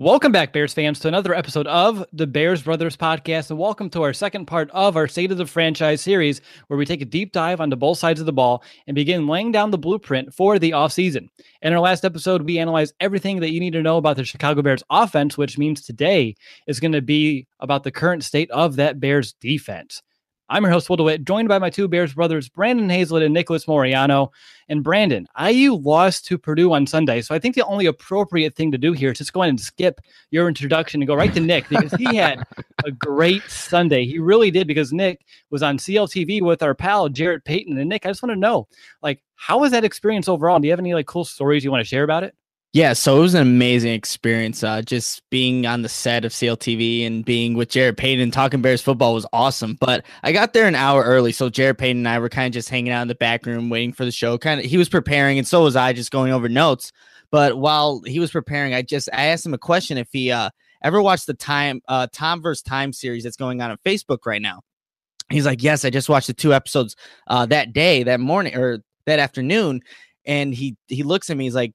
Welcome back, Bears fans, to another episode of the Bears Brothers podcast, and welcome to our second part of our State of the Franchise series, where we take a deep dive onto both sides of the ball and begin laying down the blueprint for the offseason. In our last episode, we analyzed everything that you need to know about the Chicago Bears offense, which means today is going to be about the current state of that Bears defense. I'm your host, Will DeWitt, joined by my two Bears brothers, Brandon Hazlett and Nicholas Moriano. And Brandon, IU lost to Purdue on Sunday. So I think the only appropriate thing to do here is just go ahead and skip your introduction and go right to Nick because he had a great Sunday. He really did because Nick was on CLTV with our pal, Jarrett Payton. And Nick, I just want to know, like, how was that experience overall? Do you have any like cool stories you want to share about it? Yeah, so it was an amazing experience. Uh, just being on the set of CLTV and being with Jarrett Payton talking Bears football was awesome. But I got there an hour early, so Jarrett Payton and I were kind of just hanging out in the back room waiting for the show. Kind of, he was preparing, and so was I, just going over notes. But while he was preparing, I just I asked him a question if he uh, ever watched the time uh, Tom versus Time series that's going on on Facebook right now. He's like, yes, I just watched the two episodes uh, that day, that morning, or that afternoon. And he he looks at me, he's like,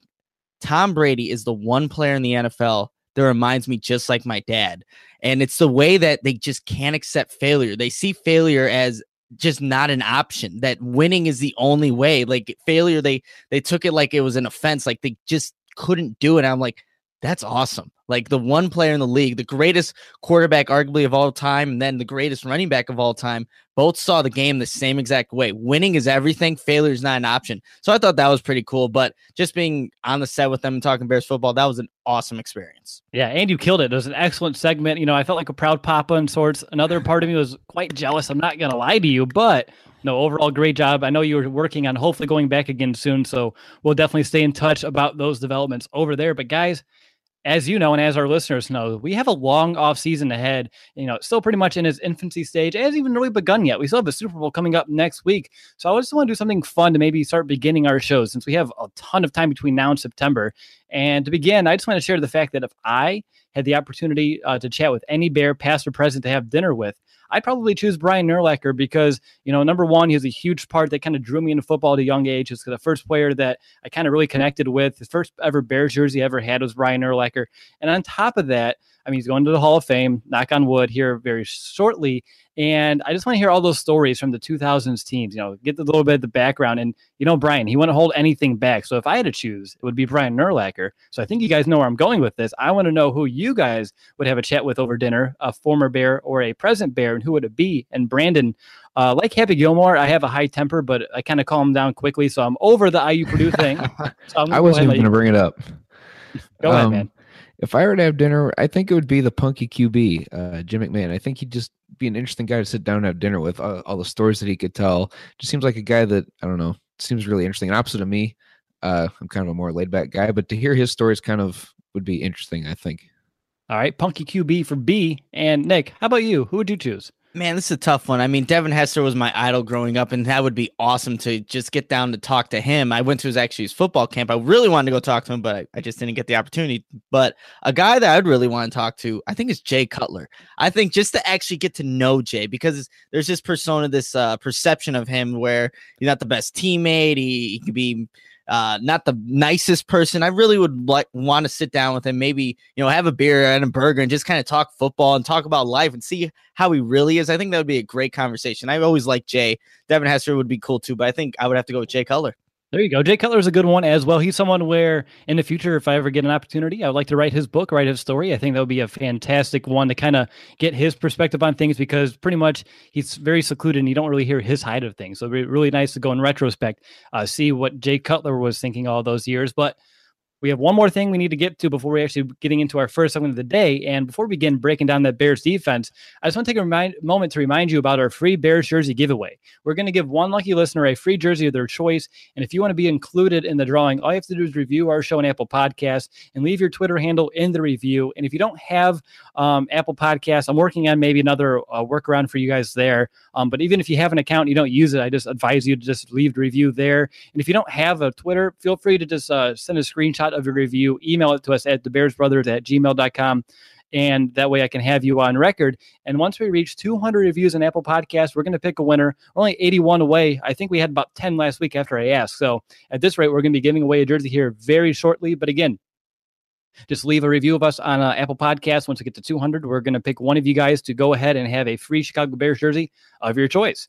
Tom Brady is the one player in the NFL that reminds me just like my dad. And it's the way that they just can't accept failure. They see failure as just not an option that winning is the only way like failure they they took it like it was an offense like they just couldn't do it i'm like that's awesome like the one player in the league, the greatest quarterback, arguably of all time, and then the greatest running back of all time, both saw the game the same exact way. Winning is everything, failure is not an option. So I thought that was pretty cool. But just being on the set with them and talking Bears football, that was an awesome experience. Yeah, and you killed it. It was an excellent segment. You know, I felt like a proud papa in sorts. Another part of me was quite jealous. I'm not gonna lie to you, but no, overall great job. I know you were working on hopefully going back again soon. So we'll definitely stay in touch about those developments over there. But guys, as you know, and as our listeners know, we have a long off season ahead. You know, still pretty much in its infancy stage. It hasn't even really begun yet. We still have the Super Bowl coming up next week. So I just want to do something fun to maybe start beginning our shows since we have a ton of time between now and September. And to begin, I just want to share the fact that if I had the opportunity uh, to chat with any bear, past or present, to have dinner with, I'd probably choose Brian Urlacher because, you know, number one, he has a huge part that kind of drew me into football at a young age. He's the first player that I kind of really connected with. His first ever Bears jersey I ever had was Brian Urlacher. And on top of that, I mean, he's going to the Hall of Fame, knock on wood, here very shortly. And I just want to hear all those stories from the 2000s teams, you know, get a little bit of the background. And, you know, Brian, he wouldn't hold anything back. So if I had to choose, it would be Brian Urlacher. So I think you guys know where I'm going with this. I want to know who you guys would have a chat with over dinner, a former Bear or a present Bear, and who would it be? And Brandon, uh, like Happy Gilmore, I have a high temper, but I kind of calm down quickly. So I'm over the IU Purdue thing. So I wasn't even going to bring it up. Go um, ahead, man. If I were to have dinner, I think it would be the punky QB, uh, Jim McMahon. I think he'd just be an interesting guy to sit down and have dinner with. Uh, all the stories that he could tell. Just seems like a guy that I don't know seems really interesting. And opposite of me, uh, I'm kind of a more laid back guy, but to hear his stories kind of would be interesting. I think. All right, punky QB for B. And Nick, how about you? Who would you choose? Man, this is a tough one. I mean, Devin Hester was my idol growing up, and that would be awesome to just get down to talk to him. I went to his actually his football camp. I really wanted to go talk to him, but I, I just didn't get the opportunity. But a guy that I'd really want to talk to, I think, is Jay Cutler. I think just to actually get to know Jay, because there's this persona, this uh, perception of him where he's not the best teammate. He, he could be uh, not the nicest person. I really would like want to sit down with him, maybe you know, have a beer and a burger, and just kind of talk football and talk about life and see how he really is. I think that would be a great conversation. I always like Jay. Devin Hester would be cool too, but I think I would have to go with Jay Cutler. There you go. Jay Cutler is a good one as well. He's someone where in the future, if I ever get an opportunity, I would like to write his book, write his story. I think that would be a fantastic one to kind of get his perspective on things because pretty much he's very secluded and you don't really hear his side of things. So it'd be really nice to go in retrospect, uh, see what Jay Cutler was thinking all those years. But we have one more thing we need to get to before we actually getting into our first segment of the day. And before we begin breaking down that Bears defense, I just want to take a remind, moment to remind you about our free Bears jersey giveaway. We're going to give one lucky listener a free jersey of their choice. And if you want to be included in the drawing, all you have to do is review our show on Apple Podcasts and leave your Twitter handle in the review. And if you don't have um, Apple Podcasts, I'm working on maybe another uh, workaround for you guys there. Um, but even if you have an account and you don't use it, I just advise you to just leave the review there. And if you don't have a Twitter, feel free to just uh, send a screenshot of your review, email it to us at thebearsbrothers at gmail.com. And that way I can have you on record. And once we reach 200 reviews on Apple Podcasts, we're going to pick a winner. only 81 away. I think we had about 10 last week after I asked. So at this rate, we're going to be giving away a jersey here very shortly. But again, just leave a review of us on uh, Apple Podcasts. Once we get to 200, we're going to pick one of you guys to go ahead and have a free Chicago Bears jersey of your choice.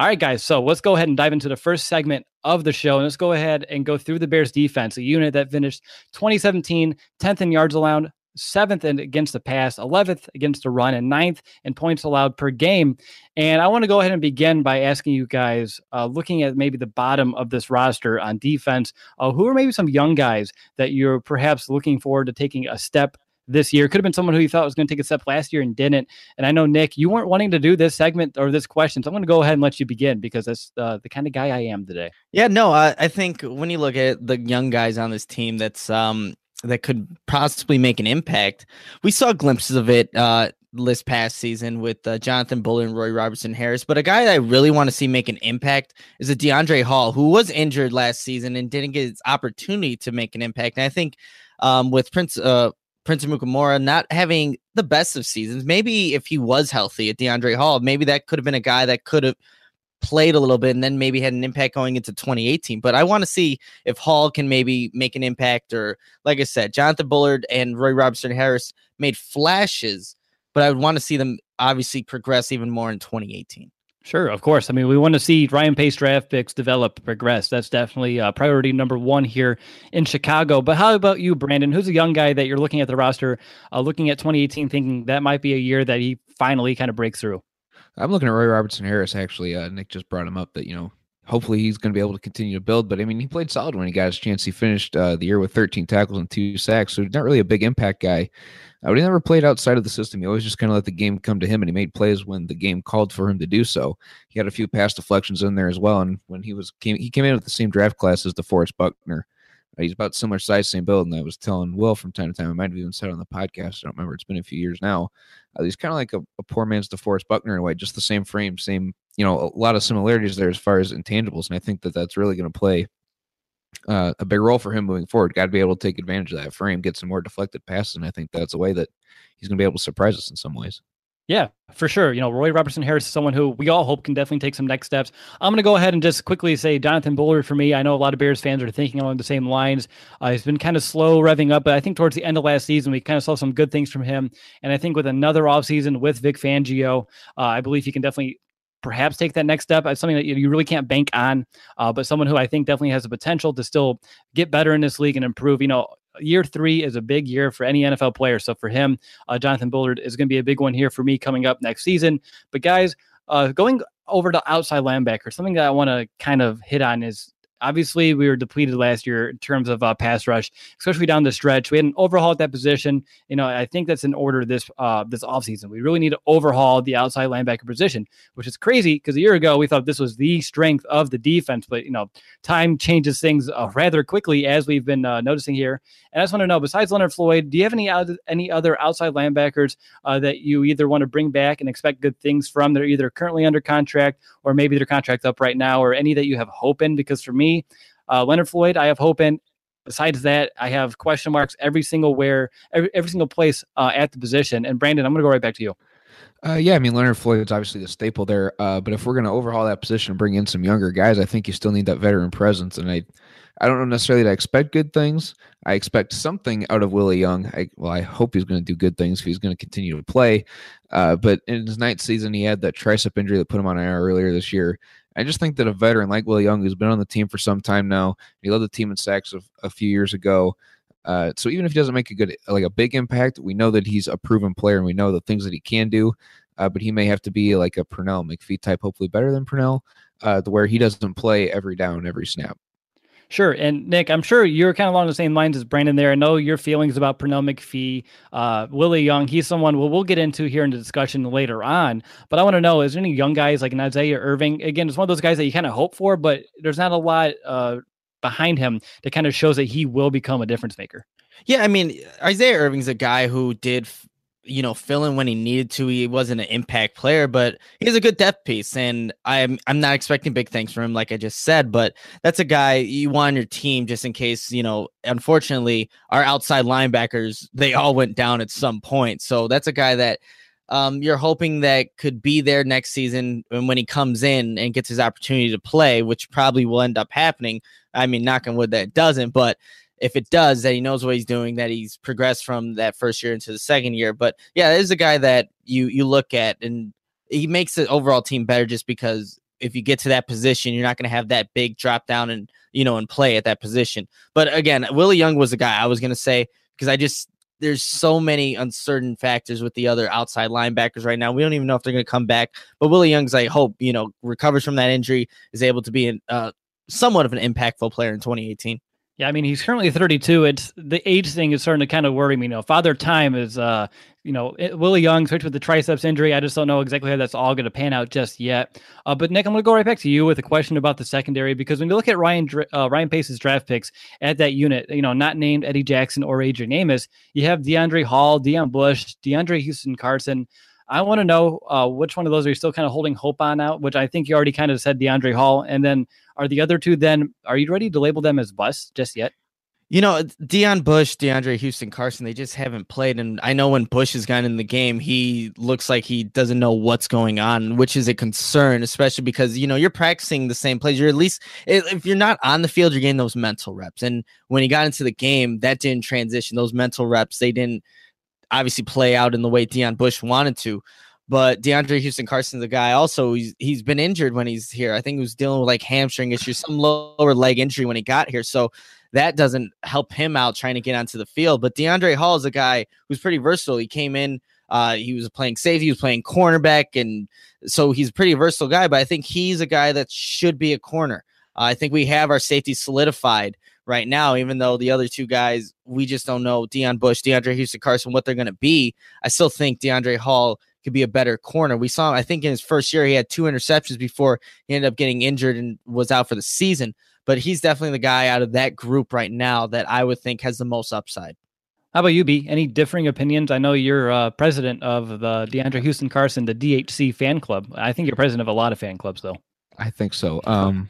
All right, guys. So let's go ahead and dive into the first segment of the show. And let's go ahead and go through the Bears defense, a unit that finished 2017, 10th in yards allowed, seventh in against the pass, 11th against the run, and ninth in points allowed per game. And I want to go ahead and begin by asking you guys, uh, looking at maybe the bottom of this roster on defense, uh, who are maybe some young guys that you're perhaps looking forward to taking a step this year. Could have been someone who you thought was going to take a step last year and didn't. And I know Nick, you weren't wanting to do this segment or this question, so I'm going to go ahead and let you begin because that's uh, the kind of guy I am today. Yeah, no, I, I think when you look at the young guys on this team, that's um that could possibly make an impact. We saw glimpses of it uh, this past season with uh, Jonathan Bullard and Roy Robertson Harris. But a guy that I really want to see make an impact is a Deiondre' Hall, who was injured last season and didn't get his opportunity to make an impact. And I think um, with Prince uh, Prince Amukamara not having the best of seasons, maybe if he was healthy at Deiondre' Hall, maybe that could have been a guy that could have played a little bit and then maybe had an impact going into 2018. But I want to see if Hall can maybe make an impact or, like I said, Jonathan Bullard and Roy Robertson Harris made flashes, but I would want to see them obviously progress even more in 2018. Sure, of course. I mean, we want to see Ryan Pace draft picks develop, progress. That's definitely uh, priority number one here in Chicago. But how about you, Brandon? Who's a young guy that you're looking at the roster, uh, looking at 2018, thinking that might be a year that he finally kind of breaks through? I'm looking at Roy Robertson Harris. Actually, uh, Nick just brought him up. That you know, hopefully he's going to be able to continue to build. But I mean, he played solid when he got his chance. He finished uh, the year with 13 tackles and two sacks, so not really a big impact guy. Uh, but he never played outside of the system. He always just kind of let the game come to him, and he made plays when the game called for him to do so. He had a few pass deflections in there as well. And when he was came, he came in with the same draft class as DeForest Buckner. Uh, he's about similar size, same build, and I was telling Will from time to time. I might have even said on the podcast. I don't remember. It's been a few years now. Uh, he's kind of like a, a, poor man's DeForest Buckner in a way, just the same frame, same you know, a lot of similarities there as far as intangibles, and I think that that's really going to play uh, a big role for him moving forward. Got to be able to take advantage of that frame, get some more deflected passes, and I think that's a way that he's going to be able to surprise us in some ways. Yeah, for sure. You know, Roy Robertson Harris is someone who we all hope can definitely take some next steps. I'm going to go ahead and just quickly say Jonathan Bullard for me. I know a lot of Bears fans are thinking along the same lines. Uh, he's been kind of slow revving up, but I think towards the end of last season, we kind of saw some good things from him. And I think with another offseason with Vic Fangio, uh, I believe he can definitely perhaps take that next step. It's something that you really can't bank on, uh, but someone who I think definitely has the potential to still get better in this league and improve. You know, year three is a big year for any NFL player. So for him, uh, Jonathan Bullard is going to be a big one here for me coming up next season. But guys, uh, going over to outside linebacker, something that I want to kind of hit on is Obviously, we were depleted last year in terms of uh, pass rush, especially down the stretch. We had an overhaul at that position. You know, I think that's in order this uh, this offseason. We really need to overhaul the outside linebacker position, which is crazy because a year ago we thought this was the strength of the defense. But you know, time changes things uh, rather quickly, as we've been uh, noticing here. And I just want to know, besides Leonard Floyd, do you have any other, any other outside linebackers uh, that you either want to bring back and expect good things from that are either currently under contract or maybe their contract up right now, or any that you have hope in? Because for me, uh, Leonard Floyd, I have hope in. Besides that, I have question marks every single where, every, every single place uh, at the position. And Brandon, I'm going to go right back to you. Uh, yeah, I mean Leonard Floyd is obviously the staple there. Uh, but if we're going to overhaul that position and bring in some younger guys, I think you still need that veteran presence. And I, I don't know necessarily that I expect good things. I expect something out of Willie Young. I, well, I hope he's going to do good things if he's going to continue to play. Uh, but in his ninth season, he had that tricep injury that put him on IR earlier this year. I just think that a veteran like Will Young, who's been on the team for some time now, he led the team in sacks a, a few years ago. Uh, so even if he doesn't make a good, like a big impact, we know that he's a proven player and we know the things that he can do. Uh, but he may have to be like a Pernell McPhee type, hopefully better than Pernell, uh, where he doesn't play every down, every snap. Sure. And Nick, I'm sure you're kind of along the same lines as Brandon there. I know your feelings about Pernell McPhee, uh, Willie Young. He's someone we'll, we'll get into here in the discussion later on. But I want to know is there any young guys like an Isaiah Irving? Again, it's one of those guys that you kind of hope for, but there's not a lot uh, behind him that kind of shows that he will become a difference maker. Yeah, I mean, Isaiah Irving's a guy who did you know, fill in when he needed to. He wasn't an impact player, but he's a good depth piece. And I'm I'm not expecting big things from him, like I just said, but that's a guy you want on your team just in case, you know, unfortunately, our outside linebackers, they all went down at some point. So that's a guy that um, you're hoping that could be there next season and when he comes in and gets his opportunity to play, which probably will end up happening. I mean, knock on wood that doesn't, but if it does, that he knows what he's doing, that he's progressed from that first year into the second year. But yeah, there's a guy that you you look at and he makes the overall team better just because if you get to that position, you're not going to have that big drop down and you know and play at that position. But again, Willie Young was the guy I was going to say because I just there's so many uncertain factors with the other outside linebackers right now. We don't even know if they're going to come back. But Willie Young's, I hope, you know, recovers from that injury, is able to be an, uh, somewhat of an impactful player in 2018. Yeah, I mean he's currently 32. It's the age thing is starting to kind of worry me. You know, Father Time is, uh, you know, Willie Young, especially with the triceps injury. I just don't know exactly how that's all going to pan out just yet. Uh, but Nick, I'm going to go right back to you with a question about the secondary because when you look at Ryan uh, Ryan Pace's draft picks at that unit, you know, not named Eddie Jackson or Adrian Amos, you have Deiondre' Hall, Deon Bush, DeAndre Houston Carson. I want to know uh, which one of those are you still kind of holding hope on out, which I think you already kind of said Deiondre' Hall. And then are the other two then, are you ready to label them as busts just yet? You know, Deon Bush, DeAndre Houston Carson, they just haven't played. And I know when Bush has gotten in the game, he looks like he doesn't know what's going on, which is a concern, especially because, you know, you're practicing the same plays. You're at least, if you're not on the field, you're getting those mental reps. And when he got into the game, that didn't transition. Those mental reps, they didn't obviously play out in the way Deon Bush wanted to. But DeAndre Houston Carson's a guy also he's he's been injured when he's here. I think he was dealing with like hamstring issues, some lower leg injury when he got here. So that doesn't help him out trying to get onto the field. But Deiondre' Hall is a guy who's pretty versatile. He came in, uh, he was playing safety, he was playing cornerback, and so he's a pretty versatile guy. But I think he's a guy that should be a corner. Uh, I think we have our safety solidified right now, even though the other two guys, we just don't know Deon Bush, DeAndre Houston Carson, what they're going to be. I still think Deiondre' Hall could be a better corner. We saw, I think in his first year, he had two interceptions before he ended up getting injured and was out for the season. But he's definitely the guy out of that group right now that I would think has the most upside. How about you, B? Any differing opinions? I know you're uh, president of the DeAndre Houston Carson, the DHC fan club. I think you're president of a lot of fan clubs, though. I think so. Um,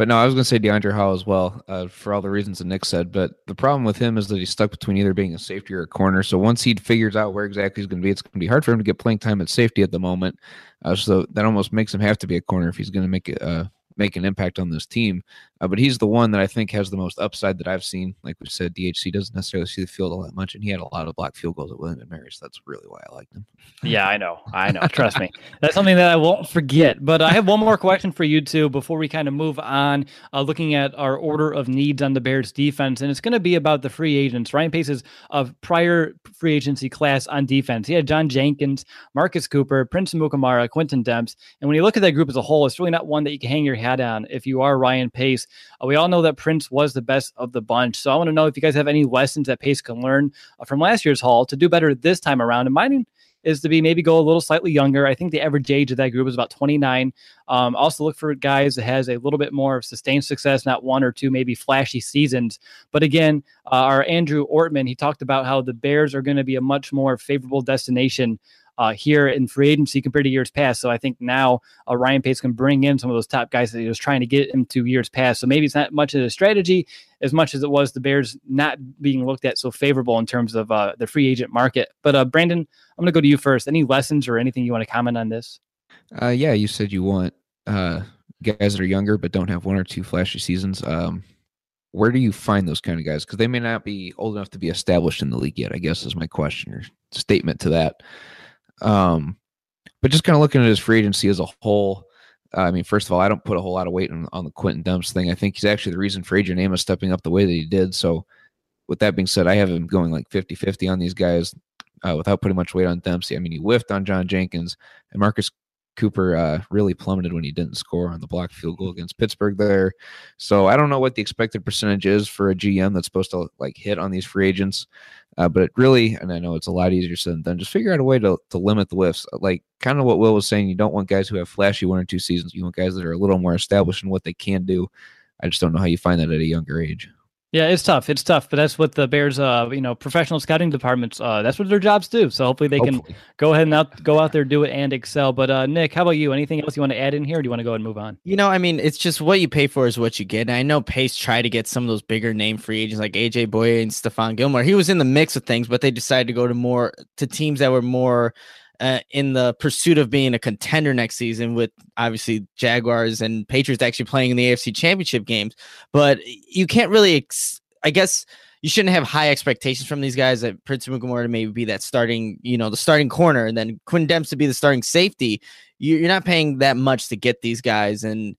But no, I was going to say Deiondre' Hall as well, uh, for all the reasons that Nick said. But the problem with him is that he's stuck between either being a safety or a corner. So once he figures out where exactly he's going to be, it's going to be hard for him to get playing time at safety at the moment. Uh, so that almost makes him have to be a corner if he's going to make it, uh, make an impact on this team. Uh, but he's the one that I think has the most upside that I've seen. Like we said, DHC doesn't necessarily see the field all that much, and he had a lot of block field goals at William and Mary, so that's really why I liked him. Yeah, I know. I know. Trust me. That's something that I won't forget. But I have one more question for you two before we kind of move on, uh, looking at our order of needs on the Bears defense. And it's going to be about the free agents. Ryan Pace's of prior free agency class on defense. He had John Jenkins, Marcus Cooper, Prince Amukamara, Quintin Demps. And when you look at that group as a whole, it's really not one that you can hang your hat on if you are Ryan Pace. Uh, we all know that Prince was the best of the bunch. So I want to know if you guys have any lessons that Pace can learn uh, from last year's haul to do better this time around. And mine is to be maybe go a little slightly younger. I think the average age of that group is about 29. Um, also look for guys that has a little bit more of sustained success, not one or two maybe flashy seasons. But again, uh, our Andrew Ortman, he talked about how the Bears are going to be a much more favorable destination uh, here in free agency compared to years past. So I think now uh, Ryan Pace can bring in some of those top guys that he was trying to get into years past. So maybe it's not much of a strategy as much as it was the Bears not being looked at so favorable in terms of uh, the free agent market. But uh, Brandon, I'm going to go to you first. Any lessons or anything you want to comment on this? Uh, yeah, you said you want uh, guys that are younger but don't have one or two flashy seasons. Um, where do you find those kind of guys? Because they may not be old enough to be established in the league yet. I guess is my question or statement to that. Um, but just kind of looking at his free agency as a whole, uh, I mean, first of all, I don't put a whole lot of weight on, on the Quintin Demps thing. I think he's actually the reason for Adrian Amos stepping up the way that he did. So, with that being said, I have him going like 50 50 on these guys uh, without putting much weight on Dempsey. I mean, he whiffed on John Jenkins, and Marcus Cooper uh, really plummeted when he didn't score on the block field goal against Pittsburgh there. So I don't know what the expected percentage is for a GM that's supposed to like hit on these free agents. Uh, but really, and I know it's a lot easier said than just figure out a way to, to limit the whiffs. Like kind of what Will was saying, you don't want guys who have flashy one or two seasons. You want guys that are a little more established in what they can do. I just don't know how you find that at a younger age. Yeah, it's tough. It's tough, but that's what the Bears, uh, you know, professional scouting departments, uh, that's what their jobs do. So hopefully they hopefully. can go ahead and out, go out there, do it, and excel. But uh, Nick, how about you? Anything else you want to add in here, or do you want to go ahead and move on? You know, I mean, it's just what you pay for is what you get. And I know Pace tried to get some of those bigger name free agents like AJ Bouye and Stephon Gilmore. He was in the mix of things, but they decided to go to more to teams that were more uh, in the pursuit of being a contender next season with obviously Jaguars and Patriots actually playing in the AFC championship games. But you can't really ex- I guess you shouldn't have high expectations from these guys that Prince Amukamara to maybe be that starting, you know, the starting corner, and then Quinn Demps to be the starting safety. You're not paying that much to get these guys, and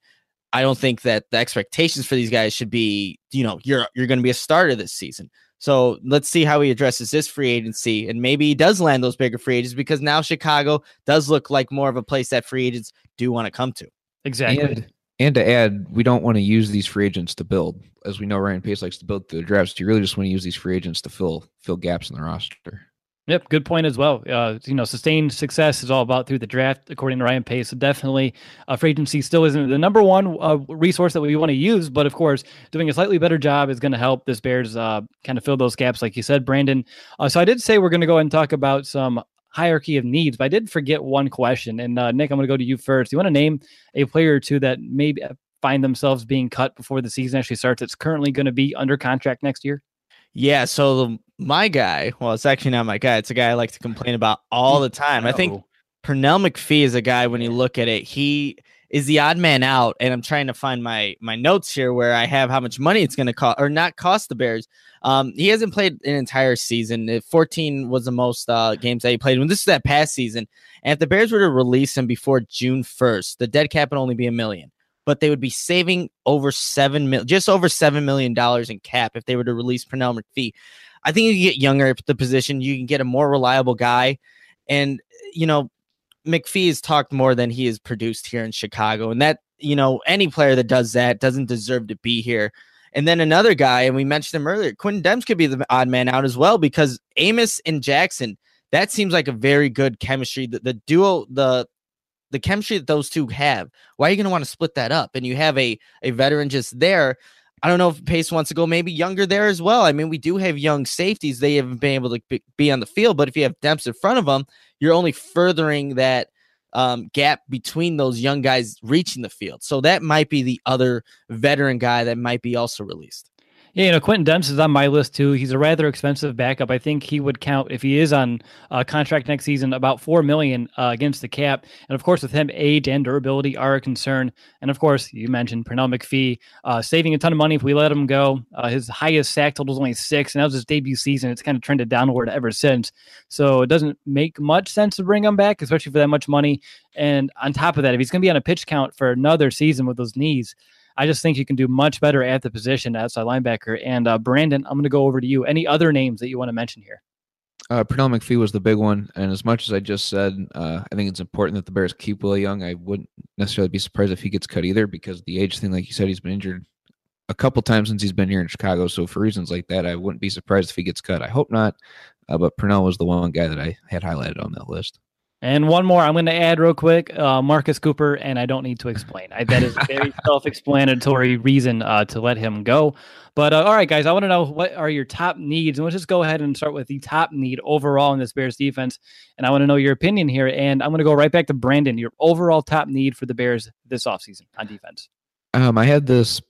I don't think that the expectations for these guys should be, you know, you're you're going to be a starter this season. So let's see how he addresses this free agency, and maybe he does land those bigger free agents because now Chicago does look like more of a place that free agents do want to come to. Exactly. And, and to add, we don't want to use these free agents to build. As we know, Ryan Pace likes to build through the drafts. You really just want to use these free agents to fill fill gaps in the roster. Yep, good point as well. Uh, you know, sustained success is all about through the draft, according to Ryan Pace. So definitely, uh, free agency still isn't the number one uh, resource that we want to use, but of course, doing a slightly better job is going to help this Bears uh, kind of fill those gaps, like you said, Brandon. Uh, so I did say we're going to go and talk about some hierarchy of needs, but I did forget one question. And uh, Nick, I'm going to go to you first. You want to name a player or two that maybe find themselves being cut before the season actually starts it's currently going to be under contract next year? Yeah. So my guy, well, it's actually not my guy. It's a guy I like to complain about all the time. I think Pernell McPhee is a guy when you look at it, he is the odd man out. And I'm trying to find my my notes here where I have how much money it's going to cost or not cost the Bears. Um, he hasn't played an entire season. 14 was the most uh, games that he played. When this is that past season, and if the Bears were to release him before June 1st, the dead cap would only be a million but they would be saving over seven mil, just over seven million dollars in cap if they were to release Pernell McPhee. I think you get younger at the position, you can get a more reliable guy, and you know McPhee has talked more than he has produced here in Chicago, and that you know any player that does that doesn't deserve to be here. And then another guy, and we mentioned him earlier, Quintin Demps could be the odd man out as well because Amos and Jackson. That seems like a very good chemistry. The, the duo, the the chemistry that those two have. Why are you going to want to split that up? And you have a a veteran just there. I don't know if Pace wants to go maybe younger there as well. I mean, we do have young safeties. They haven't been able to be, on the field, but if you have Demps in front of them, you're only furthering that um, gap between those young guys reaching the field. So that might be the other veteran guy that might be also released. Yeah, you know, Quintin Demps is on my list too. He's a rather expensive backup. I think he would count if he is on uh, contract next season about four million uh, against the cap. And of course, with him, age and durability are a concern. And of course, you mentioned Pernell McPhee uh, saving a ton of money if we let him go. Uh, his highest sack total is only six, and that was his debut season. It's kind of trended downward ever since. So it doesn't make much sense to bring him back, especially for that much money. And on top of that, if he's going to be on a pitch count for another season with those knees. I just think you can do much better at the position outside linebacker. And uh, Brandon, I'm going to go over to you. Any other names that you want to mention here? Uh, Pernell McPhee was the big one, and as much as I just said, uh, I think it's important that the Bears keep Will Young. I wouldn't necessarily be surprised if he gets cut either, because the age thing, like you said, he's been injured a couple times since he's been here in Chicago. So for reasons like that, I wouldn't be surprised if he gets cut. I hope not, uh, but Pernell was the one guy that I had highlighted on that list. And one more I'm going to add real quick uh, Marcus Cooper, and I don't need to explain. I, that is very self explanatory reason uh, to let him go. But uh, all right, guys, I want to know what are your top needs? And let's just go ahead and start with the top need overall in this Bears defense. And I want to know your opinion here. And I'm going to go right back to Brandon, your overall top need for the Bears this offseason on defense. Um, I had this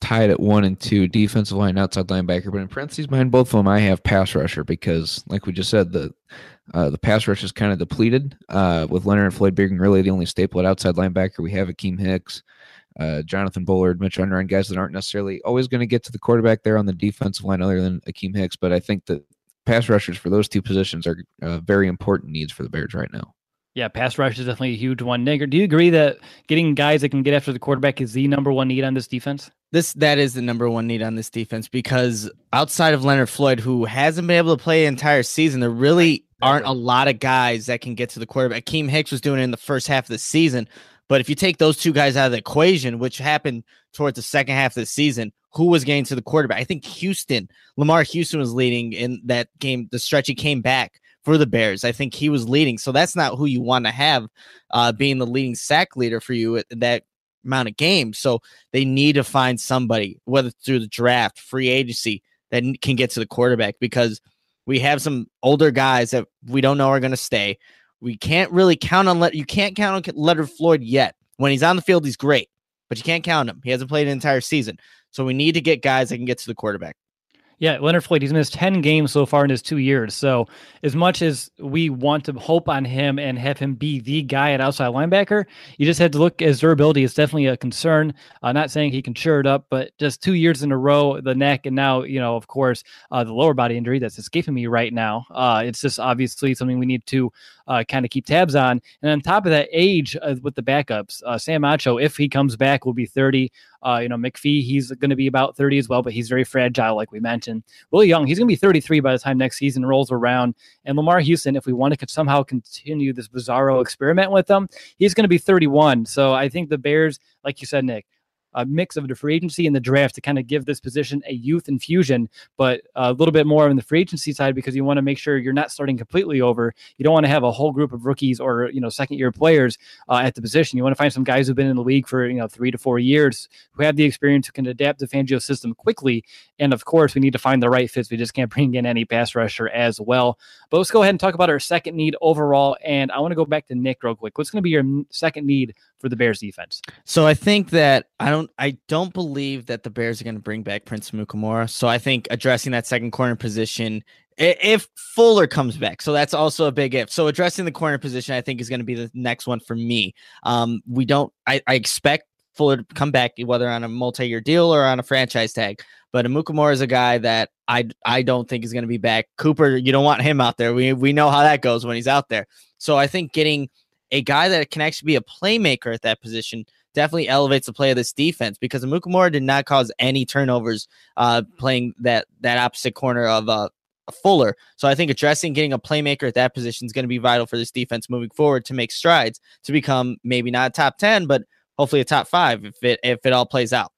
tied at one and two defensive line, outside linebacker, but in parentheses behind both of them, I have pass rusher because, like we just said, the uh, the pass rush is kind of depleted uh, with Leonard and Floyd being really the only staple at outside linebacker. We have Akiem Hicks, uh, Jonathan Bullard, Mitch Unrein, guys that aren't necessarily always going to get to the quarterback there on the defensive line, other than Akiem Hicks. But I think that pass rushers for those two positions are uh, very important needs for the Bears right now. Yeah, pass rush is definitely a huge one. Nick, do you agree that getting guys that can get after the quarterback is the number one need on this defense? This that is the number one need on this defense because outside of Leonard Floyd, who hasn't been able to play the entire season, there really aren't a lot of guys that can get to the quarterback. Akiem Hicks was doing it in the first half of the season, but if you take those two guys out of the equation, which happened towards the second half of the season, who was getting to the quarterback? I think Houston, Lamar Houston was leading in that game. The stretch he came back for the Bears. I think he was leading. So that's not who you want to have uh, being the leading sack leader for you at that amount of games. So they need to find somebody, whether through the draft, free agency, that can get to the quarterback because we have some older guys that we don't know are going to stay. We can't really count on let you can't count on Leonard Floyd yet. When he's on the field, he's great, but you can't count him. He hasn't played an entire season. So we need to get guys that can get to the quarterback. Yeah, Leonard Floyd, he's missed 10 games so far in his two years. So, as much as we want to hope on him and have him be the guy at outside linebacker, you just had to look as durability is definitely a concern. Uh, not saying he can sure it up, but just two years in a row, the neck, and now, you know, of course, uh, the lower body injury that's escaping me right now. Uh, it's just obviously something we need to uh, kind of keep tabs on. And on top of that, age uh, with the backups, uh, Sam Acho, if he comes back, will be 30. Uh, you know, McPhee, he's going to be about 30 as well, but he's very fragile, like we mentioned. Willie Young, he's going to be 33 by the time next season rolls around. And Lamar Houston, if we want to somehow continue this bizarro experiment with them, he's going to be 31. So I think the Bears, like you said, Nick, a mix of the free agency and the draft to kind of give this position a youth infusion, but a little bit more on the free agency side because you want to make sure you're not starting completely over. You don't want to have a whole group of rookies or you know second year players uh, at the position. You want to find some guys who've been in the league for you know three to four years who have the experience who can adapt the Fangio system quickly. And of course, we need to find the right fits. We just can't bring in any pass rusher as well. But let's go ahead and talk about our second need overall. And I want to go back to Nick real quick. What's going to be your second need for the Bears defense? So I think that I don't I don't believe that the Bears are going to bring back Prince Amukamara. So I think addressing that second corner position if Fuller comes back. So that's also a big if. So addressing the corner position, I think is going to be the next one for me. Um, we don't. I, I expect Fuller to come back, whether on a multi-year deal or on a franchise tag. But Amukamara is a guy that I I don't think is going to be back. Cooper, you don't want him out there. We we know how that goes when he's out there. So I think getting a guy that can actually be a playmaker at that position definitely elevates the play of this defense because Amukamara did not cause any turnovers uh, playing that that opposite corner of uh, Fuller. So I think addressing getting a playmaker at that position is going to be vital for this defense moving forward to make strides to become maybe not a top 10, but hopefully a top five if it if it all plays out.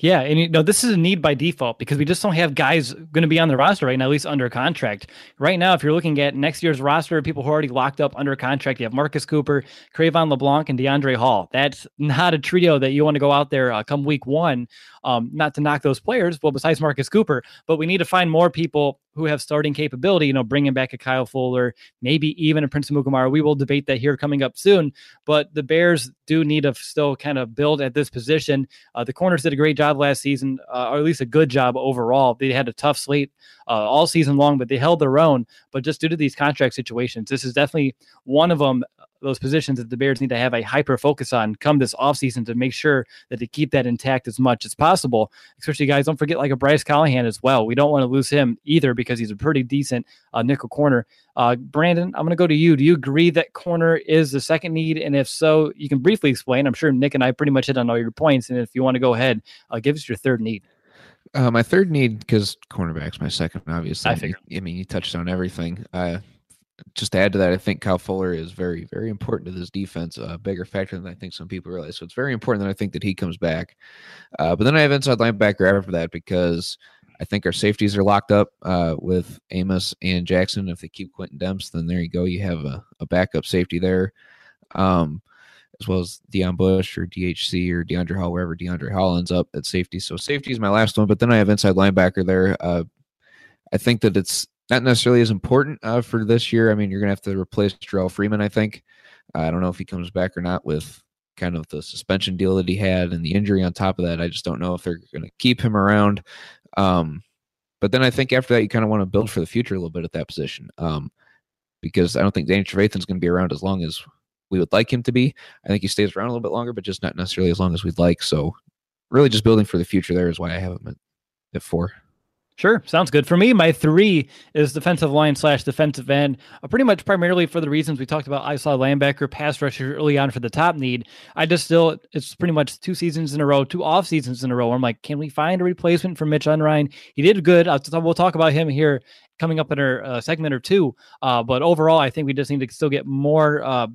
Yeah, and you know this is a need by default because we just don't have guys going to be on the roster right now, at least under contract. Right now, if you're looking at next year's roster, people who are already locked up under contract, you have Marcus Cooper, Cre'Von LeBlanc, and Deiondre' Hall. That's not a trio that you want to go out there uh, come week one. Um, not to knock those players, well, besides Marcus Cooper, but we need to find more people who have starting capability, you know, bringing back a Kyle Fuller, maybe even a Prince Amukamara. We will debate that here coming up soon. But the Bears do need to still kind of build at this position. Uh, the corners did a great job last season, uh, or at least a good job overall. They had a tough slate uh, all season long, but they held their own. But just due to these contract situations, this is definitely one of them those positions that the Bears need to have a hyper focus on come this offseason to make sure that they keep that intact as much as possible. Especially, guys, don't forget like a Bryce Callahan as well. We don't want to lose him either because he's a pretty decent uh, nickel corner. Uh, Brandon, I'm going to go to you. Do you agree that corner is the second need? And if so, you can briefly explain. I'm sure Nick and I pretty much hit on all your points. And if you want to go ahead, uh, give us your third need. Uh, my third need, because cornerback's my second, obviously. I. I mean, you touched on everything. Just to add to that, I think Kyle Fuller is very, very important to this defense, a bigger factor than I think some people realize. So it's very important that I think that he comes back. Uh, but then I have inside linebacker after that because I think our safeties are locked up uh, with Amos and Jackson. If they keep Quintin Demps, then there you go. You have a, a backup safety there, um, as well as Deon Bush or DHC or Deiondre' Hall, wherever Deiondre' Hall ends up at safety. So safety is my last one. But then I have inside linebacker there. Uh, I think that it's not necessarily as important uh, for this year. I mean, you're going to have to replace Jerrell Freeman, I think. I don't know if he comes back or not with kind of the suspension deal that he had and the injury on top of that. I just don't know if they're going to keep him around. Um, but then I think after that, you kind of want to build for the future a little bit at that position um, because I don't think Danny Trevathan's going to be around as long as we would like him to be. I think he stays around a little bit longer, but just not necessarily as long as we'd like. So, really, just building for the future there is why I have him at, at four. Sure, sounds good. For me, my three is defensive line slash defensive end. Uh, pretty much primarily for the reasons we talked about. I saw linebacker, pass rusher early on for the top need. I just still, it's pretty much two seasons in a row, two off seasons in a row. Where I'm like, can we find a replacement for Mitch Unrein? He did good. I'll, we'll talk about him here coming up in our uh, segment or two. Uh, but overall, I think we just need to still get more uh,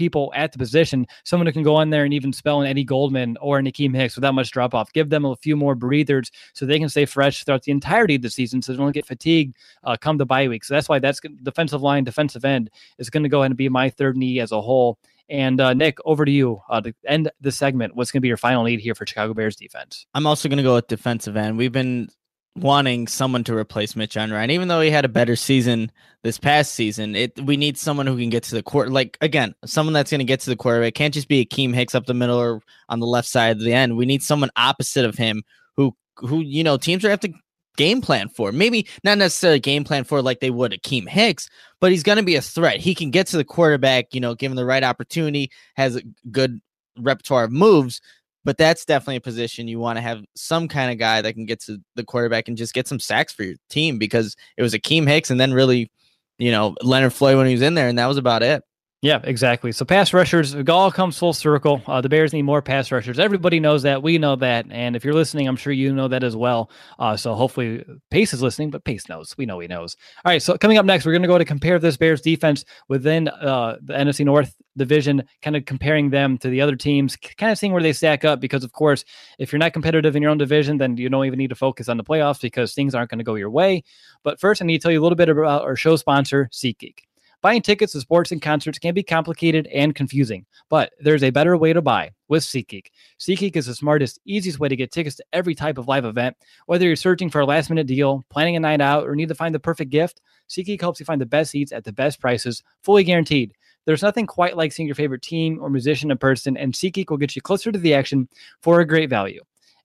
people at the position, someone who can go in there and even spell an Eddie Goldman or an Akiem Hicks without much drop off. Give them a few more breathers so they can stay fresh throughout the entirety of the season so they don't get fatigued uh, come the bye week. So that's why that's defensive line, defensive end is going to go ahead and be my third knee as a whole. And uh, Nick, over to you uh, to end the segment. What's going to be your final need here for Chicago Bears defense? I'm also going to go with defensive end. We've been wanting someone to replace Mitch Unrein. Even though he had a better season this past season, it we need someone who can get to the court. Like again, someone that's going to get to the quarterback. Can't just be Akiem Hicks up the middle or on the left side of the end. We need someone opposite of him who who you know teams are have to game plan for. Maybe not necessarily game plan for like they would Akiem Hicks, but he's going to be a threat. He can get to the quarterback, you know, given the right opportunity, has a good repertoire of moves but that's definitely a position you want to have some kind of guy that can get to the quarterback and just get some sacks for your team because it was Akiem Hicks and then really, you know, Leonard Floyd when he was in there, and that was about it. Yeah, exactly. So pass rushers, it all comes full circle. Uh, the Bears need more pass rushers. Everybody knows that. We know that. And if you're listening, I'm sure you know that as well. Uh, so hopefully Pace is listening, but Pace knows. We know he knows. All right. So coming up next, we're going to go to compare this Bears defense within uh, the NFC North division, kind of comparing them to the other teams, kind of seeing where they stack up. Because of course, if you're not competitive in your own division, then you don't even need to focus on the playoffs because things aren't going to go your way. But first, I need to tell you a little bit about our show sponsor, SeatGeek. Buying tickets to sports and concerts can be complicated and confusing, but there's a better way to buy with SeatGeek. SeatGeek is the smartest, easiest way to get tickets to every type of live event. Whether you're searching for a last minute deal, planning a night out, or need to find the perfect gift, SeatGeek helps you find the best seats at the best prices, fully guaranteed. There's nothing quite like seeing your favorite team or musician in person, and SeatGeek will get you closer to the action for a great value.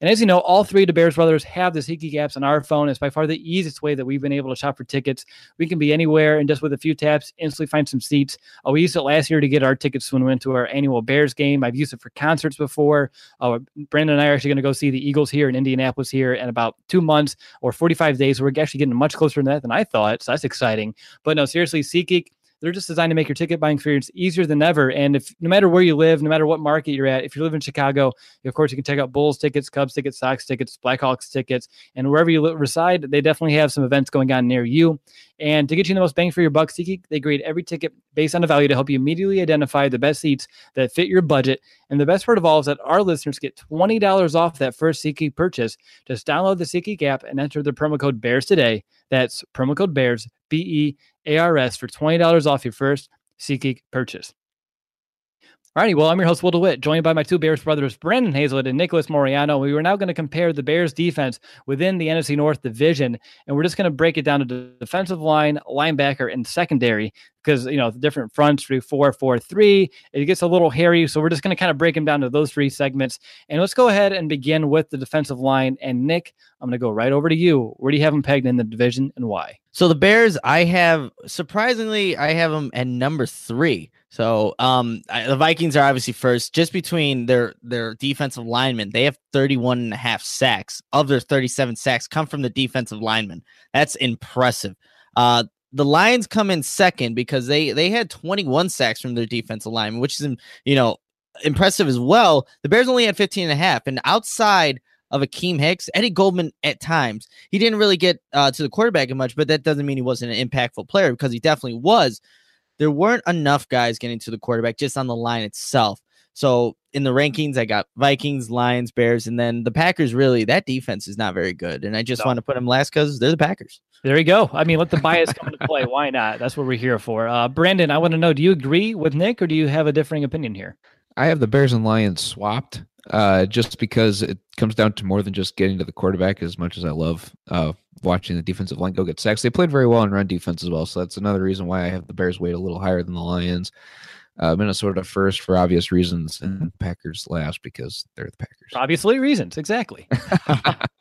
And as you know, all three of the Bears brothers have the SeatGeek apps on our phone. It's by far the easiest way that we've been able to shop for tickets. We can be anywhere and just with a few taps, instantly find some seats. Uh, we used it last year to get our tickets when we went to our annual Bears game. I've used it for concerts before. Uh, Brandon and I are actually going to go see the Eagles here in Indianapolis here in about two months or 45 days. We're actually getting much closer to that than I thought. So that's exciting. But no, seriously, SeatGeek they're just designed to make your ticket buying experience easier than ever. And if no matter where you live, no matter what market you're at, if you live in Chicago, of course you can check out Bulls tickets, Cubs tickets, Sox tickets, Blackhawks tickets, and wherever you reside, they definitely have some events going on near you. And to get you the most bang for your buck, SeatGeek, they grade every ticket based on a value to help you immediately identify the best seats that fit your budget. And the best part of all is that our listeners get $20 off that first SeatGeek purchase. Just download the SeatGeek app and enter the promo code BEARS today. That's promo code BEARS, B E A R S, for $20 off your first SeatGeek purchase. Alrighty, well, I'm your host, Will DeWitt, joined by my two Bears brothers, Brandon Hazelwood and Nicholas Moriano. We are now going to compare the Bears defense within the NFC North division, and we're just going to break it down to defensive line, linebacker, and secondary because, you know, the different fronts, through four four three. it gets a little hairy. So we're just going to kind of break them down to those three segments. And let's go ahead and begin with the defensive line. And Nick, I'm going to go right over to you. Where do you have them pegged in the division and why? So the Bears, I have surprisingly, I have them at number three. So um, I, the Vikings are obviously first, just between their their defensive linemen. They have 31 and a half sacks. Of their 37 sacks come from the defensive linemen. That's impressive. Uh, the Lions come in second because they they had 21 sacks from their defensive linemen, which is you know impressive as well. The Bears only had 15 and a half, and outside of Akiem Hicks, Eddie Goldman at times he didn't really get uh, to the quarterback much, but that doesn't mean he wasn't an impactful player because he definitely was there weren't enough guys getting to the quarterback just on the line itself. So in the rankings, I got Vikings, Lions, Bears, and then the Packers. Really, that defense is not very good, and I just no. want to put them last because they're the Packers. There you go. I mean, let the bias come into play. Why not? That's what we're here for. Uh, Brandon, I want to know: Do you agree with Nick, or do you have a differing opinion here? I have the Bears and Lions swapped, uh, just because it comes down to more than just getting to the quarterback. As much as I love uh, watching the defensive line go get sacks. They played very well in run defense as well. So that's another reason why I have the Bears weight a little higher than the Lions. Uh, Minnesota first for obvious reasons, and Packers last because they're the Packers. Obviously, reasons exactly.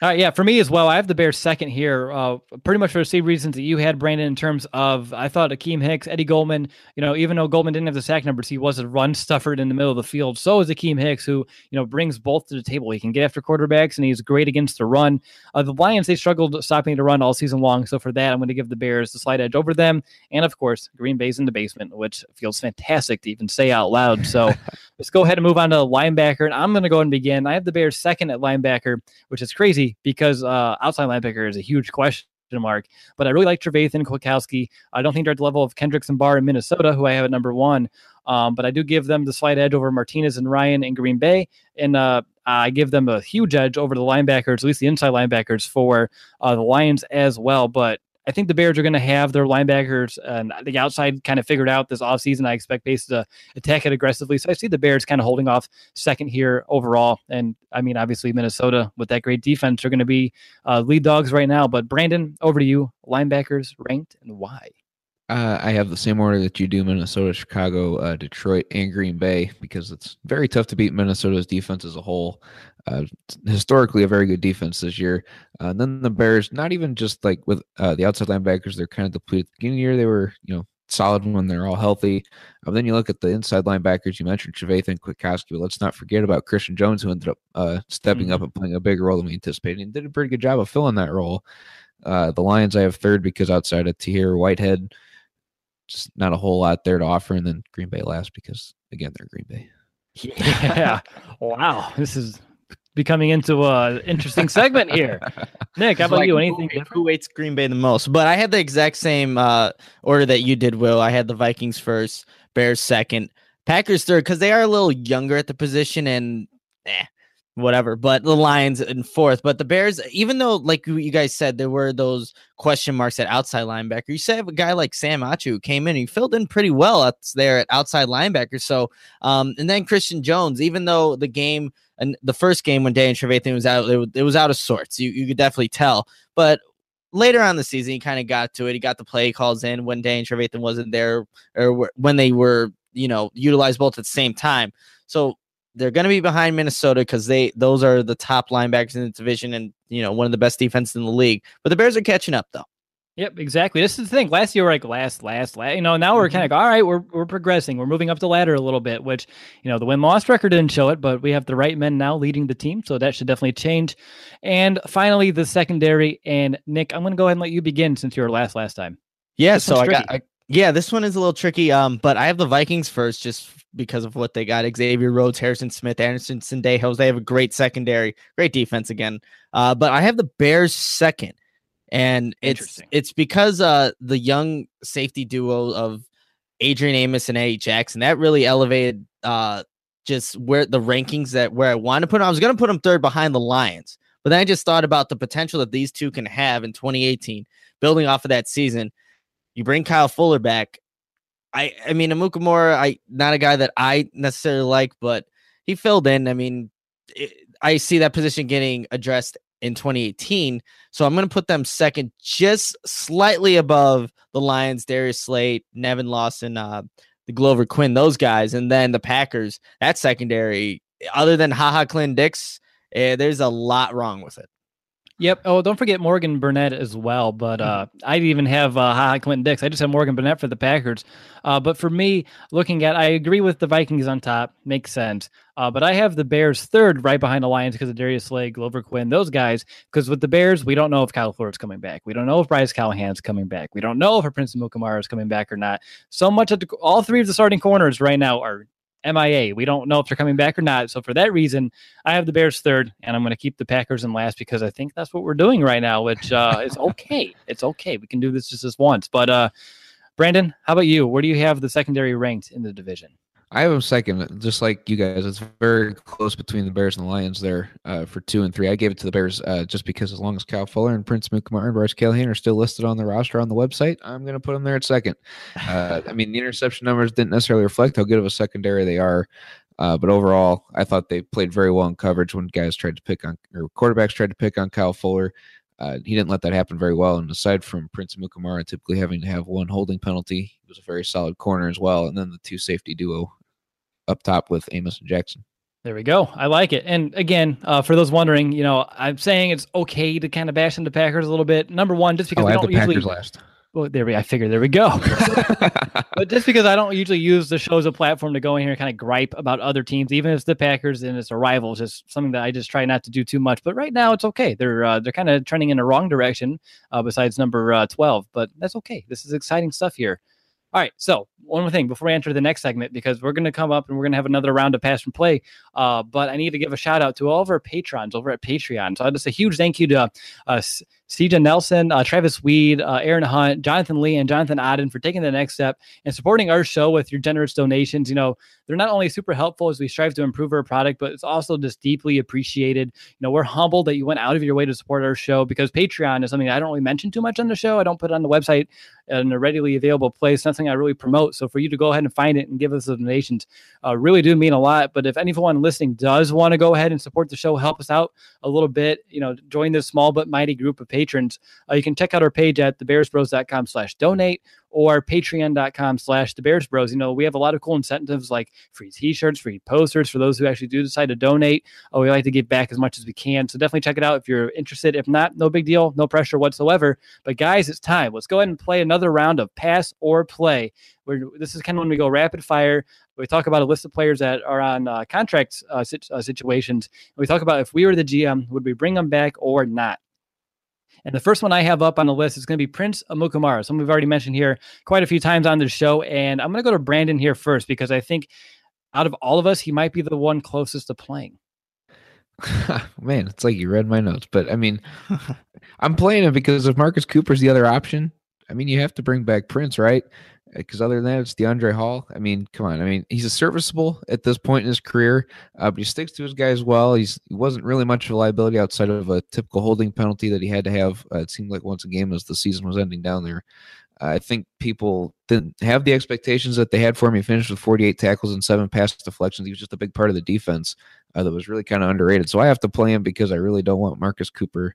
All right, yeah, for me as well. I have the Bears second here, uh, pretty much for the same reasons that you had, Brandon. In terms of, I thought Akiem Hicks, Eddie Goldman. You know, even though Goldman didn't have the sack numbers, he was a run stuffer in the middle of the field. So is Akiem Hicks, who you know brings both to the table. He can get after quarterbacks, and he's great against the run. Uh, the Lions they struggled stopping the run all season long. So for that, I'm going to give the Bears the slight edge over them. And of course, Green Bay's in the basement, which feels fantastic to even say out loud. So let's go ahead and move on to linebacker, and I'm going to go and begin. I have the Bears second at linebacker, which is crazy because. Uh, outside linebacker is a huge question mark. But I really like Trevathan Kwiatkoski. I don't think they're at the level of Kendricks and Barr in Minnesota, who I have at number one. Um, but I do give them the slight edge over Martinez and Ryan in Green Bay. And uh, I give them a huge edge over the linebackers, at least the inside linebackers for uh, the Lions as well. But I think the Bears are going to have their linebackers and the outside kind of figured out this offseason. I expect Pace to attack it aggressively. So I see the Bears kind of holding off second here overall. And I mean, obviously, Minnesota with that great defense are going to be uh, lead dogs right now. But Brandon, over to you. Linebackers ranked and why? Uh, I have the same order that you do Minnesota, Chicago, uh, Detroit, and Green Bay because it's very tough to beat Minnesota's defense as a whole. Uh, historically, a very good defense this year. Uh, and then the Bears, not even just like with uh, the outside linebackers, they're kind of depleted. At the beginning of the year, they were, you know, solid when they're all healthy. Um, then you look at the inside linebackers. You mentioned Trevathan and Kwiatkoski, but let's not forget about Christian Jones, who ended up uh, stepping mm-hmm. up and playing a bigger role than we anticipated and did a pretty good job of filling that role. Uh, the Lions, I have third because outside of Tahir Whitehead, just not a whole lot there to offer. And then Green Bay last because, again, they're Green Bay. Yeah. wow. This is becoming into a interesting segment here. Nick, how about like, you? Anything? Who, who weights Green Bay the most? But I had the exact same uh, order that you did, Will. I had the Vikings first, Bears second, Packers third because they are a little younger at the position and eh, whatever. But the Lions in fourth. But the Bears, even though, like you guys said, there were those question marks at outside linebacker, you said a guy like Sam Acho came in, and he filled in pretty well up there at outside linebacker. So, um, and then Christian Jones, even though the game and the first game when Danny Trevathan was out, it, it was out of sorts. You you could definitely tell. But later on the season, he kind of got to it. He got the play calls in when Danny Trevathan wasn't there, or when they were, you know, utilized both at the same time. So they're going to be behind Minnesota because they those are the top linebackers in the division and you know one of the best defenses in the league. But the Bears are catching up though. Yep, exactly. This is the thing. Last year, we're like last, last, last. You know, now we're kind of mm-hmm. like, all right, we're we're progressing. We're moving up the ladder a little bit. Which you know, the win loss record didn't show it, but we have the right men now leading the team, so that should definitely change. And finally, the secondary. And Nick, I'm going to go ahead and let you begin since you were last last time. Yeah, so I got. I, yeah, this one is a little tricky. Um, but I have the Vikings first, just because of what they got. Xavier Rhodes, Harrison Smith, Anderson Sendejo. They have a great secondary, great defense again. Uh, but I have the Bears second. And it's it's because uh the young safety duo of Adrian Amos and Eddie Jackson that really elevated uh just where the rankings that where I want to put them. I was gonna put them third behind the Lions, but then I just thought about the potential that these two can have in 2018, building off of that season. You bring Kyle Fuller back, I I mean Amukamara, I not a guy that I necessarily like, but he filled in. I mean, it, I see that position getting addressed in 2018. So I'm going to put them second, just slightly above the Lions, Darius Slay, Nevin Lawson, uh, the Glover Quinn, those guys, and then the Packers. That secondary, other than Haha Clinton Dix, eh, there's a lot wrong with it. Yep. Oh, don't forget Morgan Burnett as well. But uh, I even have uh, Haha Clinton Dix. I just have Morgan Burnett for the Packers. Uh, but for me, looking at, I agree with the Vikings on top. Makes sense. Uh, but I have the Bears third, right behind the Lions because of Darius Slay, Glover Quinn, those guys. Because with the Bears, we don't know if Kyle Fuller's coming back. We don't know if Bryce Callahan's coming back. We don't know if Prince Amukamara is coming back or not. So much of the, all three of the starting corners right now are MIA. We don't know if they're coming back or not. So for that reason, I have the Bears third, and I'm going to keep the Packers in last because I think that's what we're doing right now, which uh, is okay. It's okay. We can do this just this once. But uh, Brandon, how about you? Where do you have the secondary ranked in the division? I have them second, just like you guys. It's very close between the Bears and the Lions there uh, for two and three. I gave it to the Bears uh, just because as long as Kyle Fuller and Prince Amukamara and Bryce Callahan are still listed on the roster on the website, I'm going to put them there at second. Uh, I mean, the interception numbers didn't necessarily reflect how good of a secondary they are. Uh, but overall, I thought they played very well in coverage when guys tried to pick on, or quarterbacks tried to pick on Kyle Fuller. Uh, he didn't let that happen very well. And aside from Prince Amukamara typically having to have one holding penalty, he was a very solid corner as well. And then the two safety duo up top with Amos and Jackson. There we go. I like it. And again, uh, for those wondering, you know, I'm saying it's okay to kind of bash into Packers a little bit. Number one, just because oh, we I don't usually. Packers last. Well, there we. I figure there we go. but just because I don't usually use the show as a platform to go in here and kind of gripe about other teams, even if it's the Packers and it's a rival, it's just something that I just try not to do too much. But right now, it's okay. They're uh, they're kind of trending in the wrong direction. Uh, besides number uh, twelve, but that's okay. This is exciting stuff here. All right. So one more thing before we enter the next segment, because we're going to come up and we're going to have another round of pass and play. Uh, but I need to give a shout out to all of our patrons over at Patreon. So just a huge thank you to uh, CJ Nelson, uh, Travis Weed, uh, Aaron Hunt, Jonathan Lee, and Jonathan Odden for taking the next step and supporting our show with your generous donations. You know, they're not only super helpful as we strive to improve our product, but it's also just deeply appreciated. You know, we're humbled that you went out of your way to support our show because Patreon is something I don't really mention too much on the show. I don't put it on the website in a readily available place, nothing I really promote. So for you to go ahead and find it and give us the donations uh, really do mean a lot. But if anyone listening does want to go ahead and support the show, help us out a little bit, you know, join this small but mighty group of patrons, uh, you can check out our page at thebearsbros.com slash donate or patreon.com slash the bears bros. You know we have a lot of cool incentives like free t-shirts free posters for those who actually do decide to donate. Oh we like to give back as much as we can. So definitely check it out if you're interested. If not no big deal no pressure whatsoever. But guys it's time. Let's go ahead and play another round of pass or play. Where this is kind of when we go rapid fire. We talk about a list of players that are on uh, contract uh, sit- uh, situations. We talk about if we were the gm would we bring them back or not and the first one I have up on the list is going to be Prince Amukamara, someone we've already mentioned here quite a few times on the show. And I'm going to go to Brandon here first because I think out of all of us, he might be the one closest to playing. Man, it's like you read my notes, but I mean, I'm playing him because if Marcus Cooper's the other option, I mean, you have to bring back Prince, right? Because other than that, it's Deiondre' Hall. I mean, come on. I mean, he's a serviceable at this point in his career, uh, but he sticks to his guys well. He's he wasn't really much of a liability outside of a typical holding penalty that he had to have. Uh, it seemed like once a game as the season was ending down there. Uh, I think people didn't have the expectations that they had for him. He finished with 48 tackles and seven pass deflections. He was just a big part of the defense uh, that was really kind of underrated. So I have to play him because I really don't want Marcus Cooper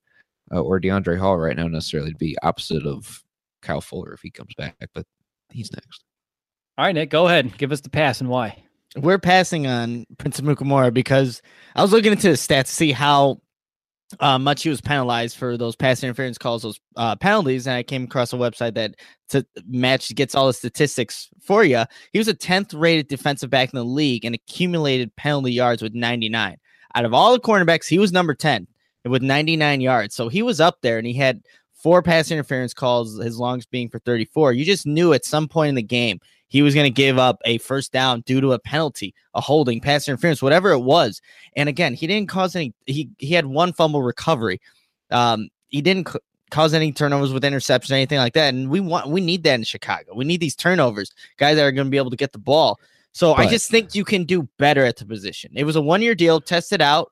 uh, or Deiondre' Hall right now necessarily to be opposite of Kyle Fuller if he comes back. But he's next. All right, Nick, go ahead. Give us the pass and why. We're passing on Prince Amukamara because I was looking into his stats to see how uh, much he was penalized for those pass interference calls, those uh, penalties, and I came across a website that to match gets all the statistics for you. He was a 10th rated defensive back in the league and accumulated penalty yards with 99. Out of all the cornerbacks, he was number 10 with 99 yards. So he was up there and he had four pass interference calls, his longs being for 34. You just knew at some point in the game he was going to give up a first down due to a penalty, a holding, pass interference, whatever it was. And again, he didn't cause any. He he had one fumble recovery. Um, he didn't c- cause any turnovers with interceptions or anything like that. And we want we need that in Chicago. We need these turnovers, guys that are going to be able to get the ball. So but, I just think you can do better at the position. It was a one year deal, test it out.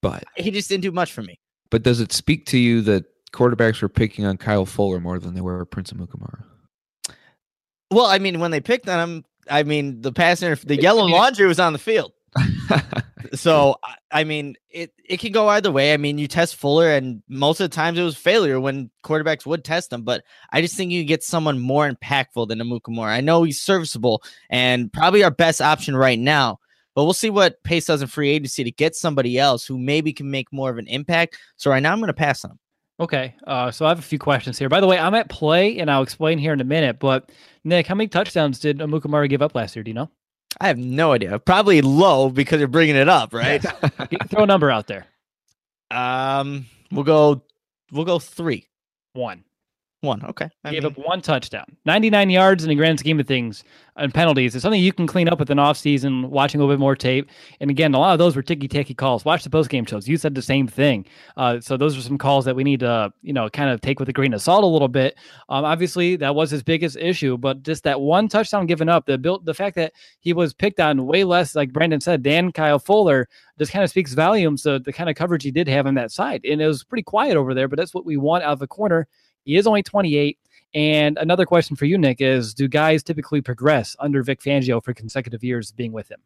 But he just didn't do much for me. But does it speak to you that quarterbacks were picking on Kyle Fuller more than they were Prince Amukamara. Well, I mean, when they picked on him, I mean, the passenger, the yellow laundry was on the field. so I mean, it it can go either way. I mean, you test Fuller, and most of the times it was failure when quarterbacks would test them. But I just think you get someone more impactful than Amukamara. I know he's serviceable and probably our best option right now. But we'll see what Pace does in free agency to get somebody else who maybe can make more of an impact. So right now, I'm going to pass on him. Okay, uh, so I have a few questions here. By the way, I'm at play, and I'll explain here in a minute. But Nick, how many touchdowns did Amukamara give up last year? Do you know? I have no idea. Probably low because you're bringing it up, right? Throw a number out there. Um, we'll go. We'll go three. One. One. Okay. I gave mean... up one touchdown. 99 yards in the grand scheme of things and penalties. It's something you can clean up with an offseason, watching a little bit more tape. And again, a lot of those were ticky tacky calls. Watch the post game shows. You said the same thing. Uh, so those are some calls that we need to, you know, kind of take with a grain of salt a little bit. Um, obviously, that was his biggest issue, but just that one touchdown given up, the built the fact that he was picked on way less, like Brandon said, Dan Kyle Fuller just kind of speaks volumes to the kind of coverage he did have on that side. And it was pretty quiet over there, but that's what we want out of the corner. He is only 28. And another question for you, Nick, is do guys typically progress under Vic Fangio for consecutive years being with him?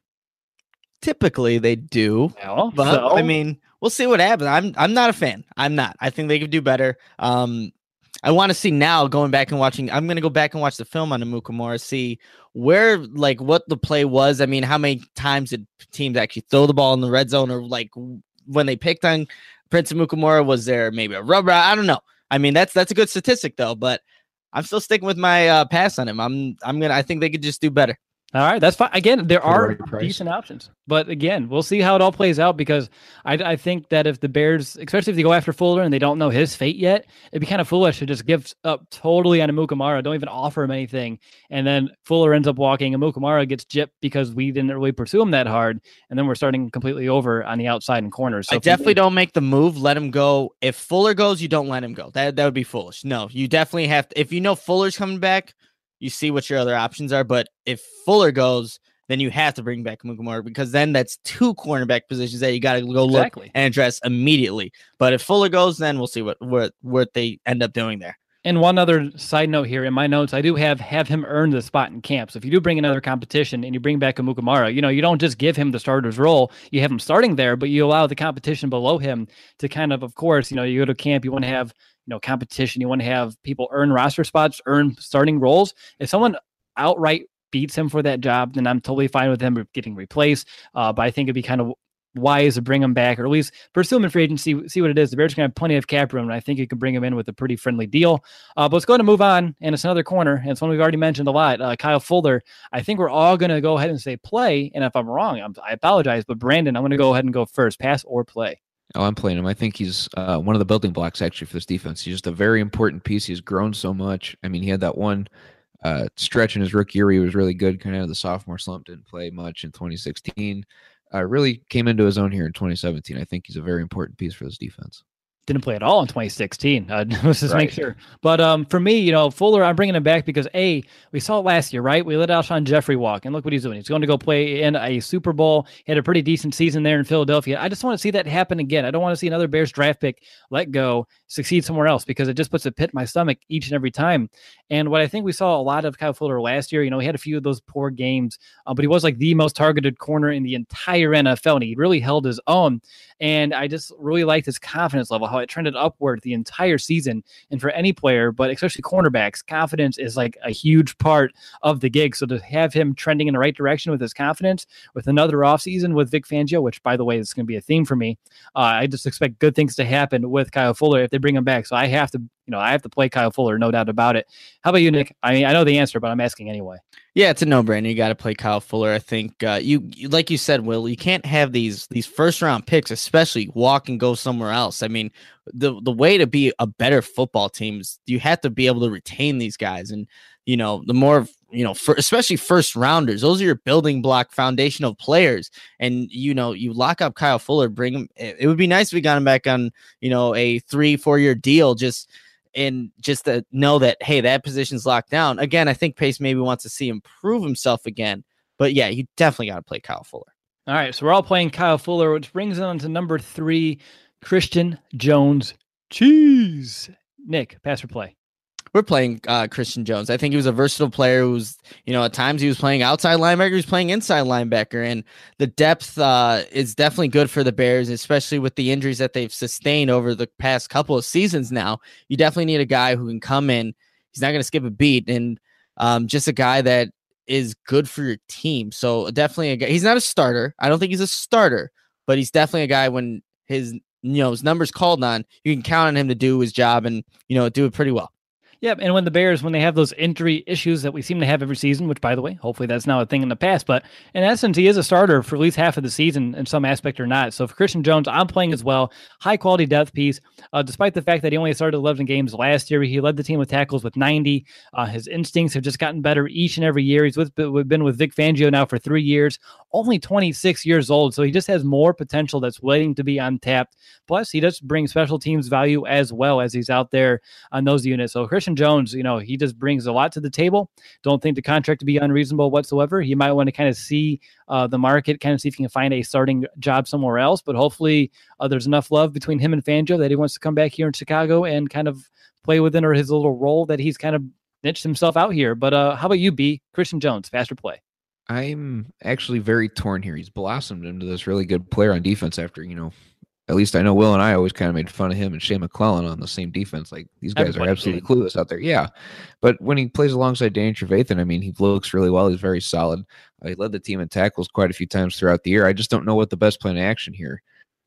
Typically they do. Well, but so? I mean, we'll see what happens. I'm I'm not a fan. I'm not. I think they could do better. Um I want to see now going back and watching. I'm going to go back and watch the film on Amukamara, see where, like, what the play was. I mean, how many times did teams actually throw the ball in the red zone, or like when they picked on Prince Amukamara, was there maybe a rubber? I don't know. I mean, that's that's a good statistic though, but I'm still sticking with my uh, pass on him. I'm I'm gonna I think they could just do better. All right, that's fine. Again, there are decent options, but again, we'll see how it all plays out because I, I think that if the Bears, especially if they go after Fuller and they don't know his fate yet, it'd be kind of foolish to just give up totally on Amukamara, don't even offer him anything, and then Fuller ends up walking. Amukamara gets jipped because we didn't really pursue him that hard, and then we're starting completely over on the outside and corners. So I definitely don't make the move. Let him go. If Fuller goes, you don't let him go. That that would be foolish. No, you definitely have to. If you know Fuller's coming back you see what your other options are. But if Fuller goes, then you have to bring back Mukamura because then that's two cornerback positions that you got to go exactly. look and address immediately. But if Fuller goes, then we'll see what what what they end up doing there. And one other side note here in my notes, I do have have him earn the spot in camp. So if you do bring another competition and you bring back a Mukamara, you know, you don't just give him the starter's role. You have him starting there, but you allow the competition below him to kind of, of course, you know, you go to camp, you want to have you know competition. You want to have people earn roster spots, earn starting roles. If someone outright beats him for that job, then I'm totally fine with him getting replaced. Uh, but I think it'd be kind of wise to bring him back, or at least pursue him in free agency, see what it is. The Bears to have plenty of cap room, and I think you can bring him in with a pretty friendly deal. Uh, but let's go ahead and move on, and it's another corner, and it's one we've already mentioned a lot. Uh, Kyle Fuller. I think we're all going to go ahead and say play, and if I'm wrong, I'm, I apologize. But Brandon, I'm going to go ahead and go first, pass or play. Oh, I'm playing him. I think he's uh, one of the building blocks actually for this defense. He's just a very important piece. He's grown so much. I mean, he had that one uh, stretch in his rookie year. He was really good, kind of the sophomore slump. Didn't play much in 2016. Uh, really came into his own here in 2017. I think he's a very important piece for this defense didn't play at all in 2016. Uh, let's just right. make sure. But um, for me, you know, Fuller, I'm bringing him back because a we saw it last year, right? We let Alshon Jeffery walk, and look what he's doing. He's going to go play in a Super Bowl. He had a pretty decent season there in Philadelphia. I just want to see that happen again. I don't want to see another Bears draft pick let go, succeed somewhere else because it just puts a pit in my stomach each and every time. And what I think we saw a lot of Kyle Fuller last year, you know, he had a few of those poor games, uh, but he was like the most targeted corner in the entire NFL, and he really held his own. And I just really liked his confidence level, how it trended upward the entire season. And for any player, but especially cornerbacks, confidence is like a huge part of the gig. So to have him trending in the right direction with his confidence, with another offseason with Vic Fangio, which by the way is going to be a theme for me, uh, I just expect good things to happen with Kyle Fuller if they bring him back. So I have to you know, I have to play Kyle Fuller, no doubt about it. How about you, Nick? I mean, I know the answer, but I'm asking anyway. Yeah, it's a no-brainer. You got to play Kyle Fuller. I think uh, you, you, like you said, Will. You can't have these these first round picks, especially walk and go somewhere else. I mean, the the way to be a better football team is you have to be able to retain these guys, and you know, the more you know, for, especially first rounders, those are your building block foundational players. And you know, you lock up Kyle Fuller, bring him. It, it would be nice if we got him back on you know a three four year deal, just and just to know that hey, that position's locked down. Again, I think Pace maybe wants to see him prove himself again. But yeah, you definitely got to play Kyle Fuller. All right, so we're all playing Kyle Fuller, which brings on to number three, Christian Jones. Cheese. Nick, pass or play? We're playing uh, Christian Jones. I think he was a versatile player who's, you know, at times he was playing outside linebacker, he was playing inside linebacker. And the depth uh, is definitely good for the Bears, especially with the injuries that they've sustained over the past couple of seasons now. You definitely need a guy who can come in. He's not going to skip a beat. And um, just a guy that is good for your team. So definitely a guy. He's not a starter. I don't think he's a starter, but he's definitely a guy when his you know his numbers called on, you can count on him to do his job and you know do it pretty well. Yeah, and when the Bears, when they have those injury issues that we seem to have every season, which by the way, hopefully that's not a thing in the past, but in essence, he is a starter for at least half of the season in some aspect or not. So for Christian Jones, I'm playing as well. High quality depth piece. Uh, despite the fact that he only started 11 games last year, he led the team with tackles with 90. Uh, his instincts have just gotten better each and every year. He's with, been with Vic Fangio now for three years, only 26 years old. So he just has more potential that's waiting to be untapped. Plus, he does bring special teams value as well as he's out there on those units. So Christian Jones, you know, he just brings a lot to the table. Don't think the contract to be unreasonable whatsoever. He might want to kind of see uh, the market, kind of see if he can find a starting job somewhere else. But hopefully, uh, there's enough love between him and Fangio that he wants to come back here in Chicago and kind of play within or his little role that he's kind of niched himself out here. But uh, how about you, B? Christian Jones, faster play. I'm actually very torn here. He's blossomed into this really good player on defense after, you know, at least I know Will and I always kind of made fun of him and Shea McClellin on the same defense. Like these guys Everybody are absolutely did. clueless out there. Yeah. But when he plays alongside Danny Trevathan, I mean, he looks really well. He's very solid. Uh, he led the team in tackles quite a few times throughout the year. I just don't know what the best plan of action here.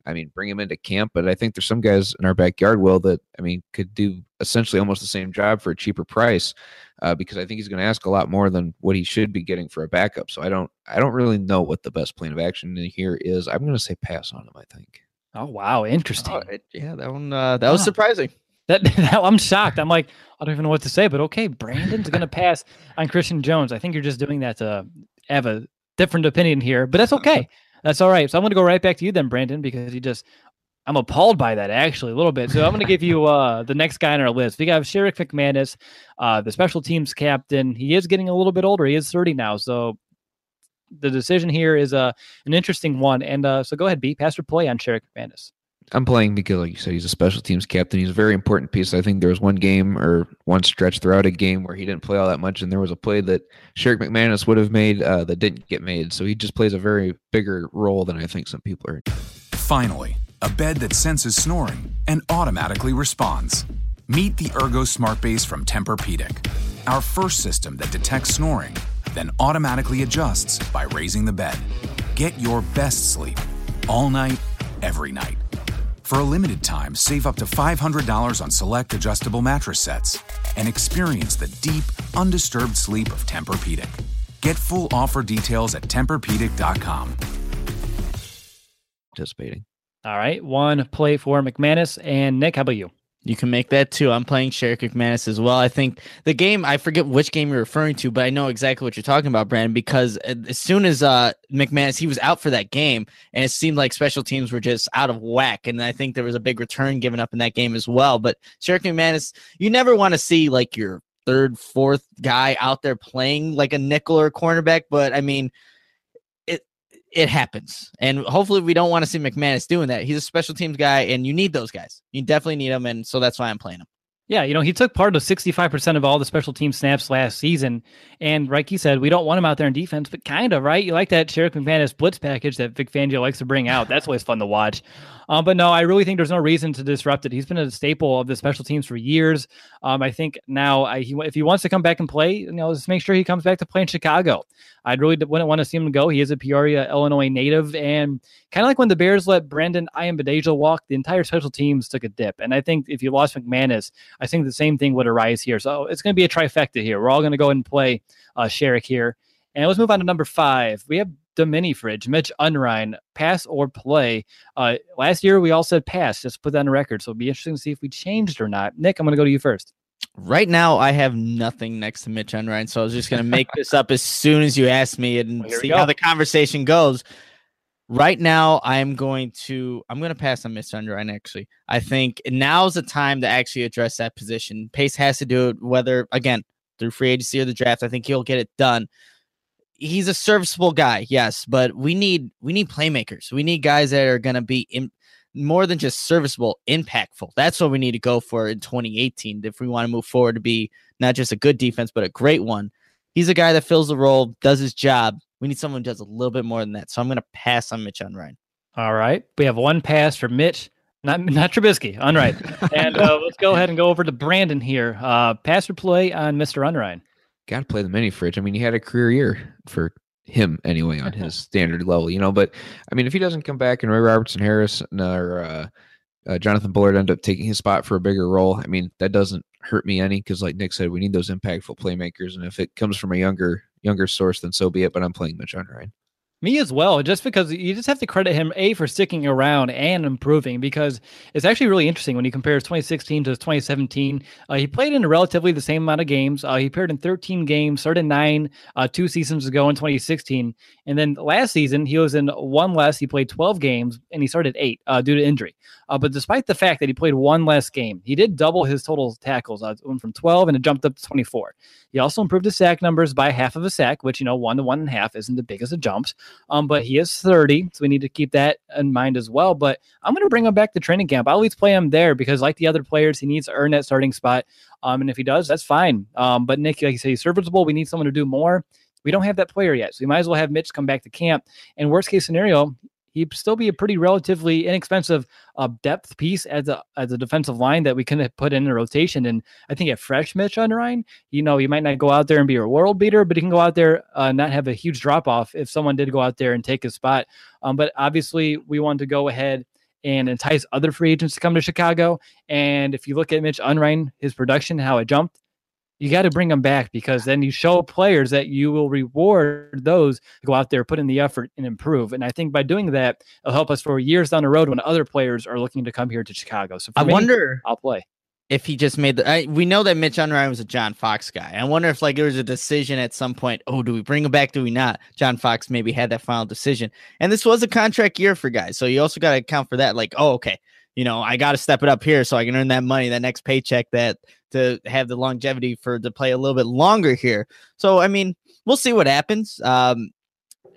I mean, bring him into camp, but I think there's some guys in our backyard, Will, that I mean could do essentially almost the same job for a cheaper price, uh, because I think he's going to ask a lot more than what he should be getting for a backup. So I don't, I don't really know what the best plan of action here is. I'm going to say pass on him. I think. Oh wow, interesting. Oh, it, yeah, that one uh, that wow. was surprising. That, that, I'm shocked. I'm like, I don't even know what to say, but okay, Brandon's gonna pass on Christian Jones. I think you're just doing that to have a different opinion here, but that's okay. That's all right. So I'm gonna go right back to you then, Brandon, because you just I'm appalled by that actually a little bit. So I'm going to give you uh, the next guy on our list. We got Sherrick McManus, uh, the special teams captain. He is getting a little bit older. He is 30 now. So the decision here is uh, an interesting one. And uh, so go ahead, B. Pastor play on Sherrick McManus. I'm playing because, like you said, he's a special teams captain. He's a very important piece. I think there was one game or one stretch throughout a game where he didn't play all that much, and there was a play that Sherrick McManus would have made uh, that didn't get made. So he just plays a very bigger role than I think some people are. Finally, a bed that senses snoring and automatically responds. Meet the Ergo Smart Base from Tempur-Pedic, our first system that detects snoring then automatically adjusts by raising the bed. Get your best sleep all night, every night. For a limited time, save up to $500 on select adjustable mattress sets and experience the deep, undisturbed sleep of Tempur-Pedic. Get full offer details at TempurPedic.com. Participating. All right, one play for McManus and Nick. How about you? You can make that too. I'm playing Sherrick McManus as well. I think the game, I forget which game you're referring to, but I know exactly what you're talking about, Brandon, because as soon as uh, McManus, he was out for that game, and it seemed like special teams were just out of whack. And I think there was a big return given up in that game as well. But Sherrick McManus, you never want to see like your third, fourth guy out there playing like a nickel or cornerback. But I mean, it happens. And hopefully we don't want to see McManus doing that. He's a special teams guy and you need those guys. You definitely need them. And so that's why I'm playing him. Yeah, you know, he took part of 65% of all the special team snaps last season. And like you said, we don't want him out there in defense, but kind of, right? You like that Sherrick McManus blitz package that Vic Fangio likes to bring out. That's always fun to watch. Um, but no, I really think there's no reason to disrupt it. He's been a staple of the special teams for years. Um, I think now I, he, if he wants to come back and play, you know, let's make sure he comes back to play in Chicago. I really wouldn't want to see him go. He is a Peoria, Illinois native. And kind of like when the Bears let Brendon Ayanbadejo walk, the entire special teams took a dip. And I think if you lost McManus, I think the same thing would arise here. So it's going to be a trifecta here. We're all going to go and play uh, Sherrick here. And let's move on to number five. We have the mini fridge, Mitch Unrein, pass or play. Uh, last year we all said pass, just put that on the record. So it'll be interesting to see if we changed or not. Nick, I'm going to go to you first. Right now, I have nothing next to Mitch Unrein, so I was just going to make this up as soon as you asked me and well, see how the conversation goes. Right now, I'm going to I'm going to pass on Mitch Unrein. Actually, I think now's the time to actually address that position. Pace has to do it, whether again through free agency or the draft. I think he'll get it done he's a serviceable guy, yes, but we need we need playmakers. We need guys that are going to be in, more than just serviceable, impactful. That's what we need to go for in 2018 if we want to move forward to be not just a good defense, but a great one. He's a guy that fills the role, does his job. We need someone who does a little bit more than that. So I'm going to pass on Mitch Unrein. All right. We have one pass for Mitch, not not Trubisky. Unrein. and uh, let's go ahead and go over to Brandon here. Uh, pass or play on Mr. Unrein. Got to play the mini fridge. I mean, he had a career year for him anyway on his standard level, you know. But I mean, if he doesn't come back and Ray Robertson Harris or uh, uh, Jonathan Bullard end up taking his spot for a bigger role, I mean, that doesn't hurt me any because, like Nick said, we need those impactful playmakers, and if it comes from a younger younger source, then so be it. But I'm playing Mitch Unrein. Me as well, just because you just have to credit him a for sticking around and improving because it's actually really interesting when he compares 2016 to 2017. Uh, he played in relatively the same amount of games. Uh, he appeared in 13 games, started nine uh, two seasons ago in 2016, and then last season he was in one less. He played 12 games and he started eight uh, due to injury. Uh, but despite the fact that he played one less game, he did double his total tackles. Uh, went from 12 and it jumped up to 24. He also improved his sack numbers by half of a sack, which you know one to one and a half isn't the biggest of jumps. Um, but he is 30, so we need to keep that in mind as well. But I'm going to bring him back to training camp. I'll at least play him there because, like the other players, he needs to earn that starting spot. Um, and if he does, that's fine. Um, but Nick, like you say, he's serviceable. We need someone to do more. We don't have that player yet, so we might as well have Mitch come back to camp. And worst case scenario, he'd still be a pretty relatively inexpensive uh, depth piece as a as a defensive line that we can put in a rotation. And I think at fresh Mitch Unrein, you know, he might not go out there and be a world beater, but he can go out there uh, not have a huge drop off if someone did go out there and take his spot. Um, but obviously, we want to go ahead and entice other free agents to come to Chicago. And if you look at Mitch Unrein, his production, how it jumped, you got to bring them back because then you show players that you will reward those to go out there, put in the effort, and improve. And I think by doing that, it'll help us for years down the road when other players are looking to come here to Chicago. So I me, wonder I'll play if he just made the. I, we know that Mitch Unrein was a John Fox guy. I wonder if like there was a decision at some point. Oh, do we bring him back? Do we not? John Fox maybe had that final decision, and this was a contract year for guys, so you also got to account for that. Like, oh, okay, you know, I got to step it up here so I can earn that money, that next paycheck, that to have the longevity for to play a little bit longer here. So, I mean, we'll see what happens. Um,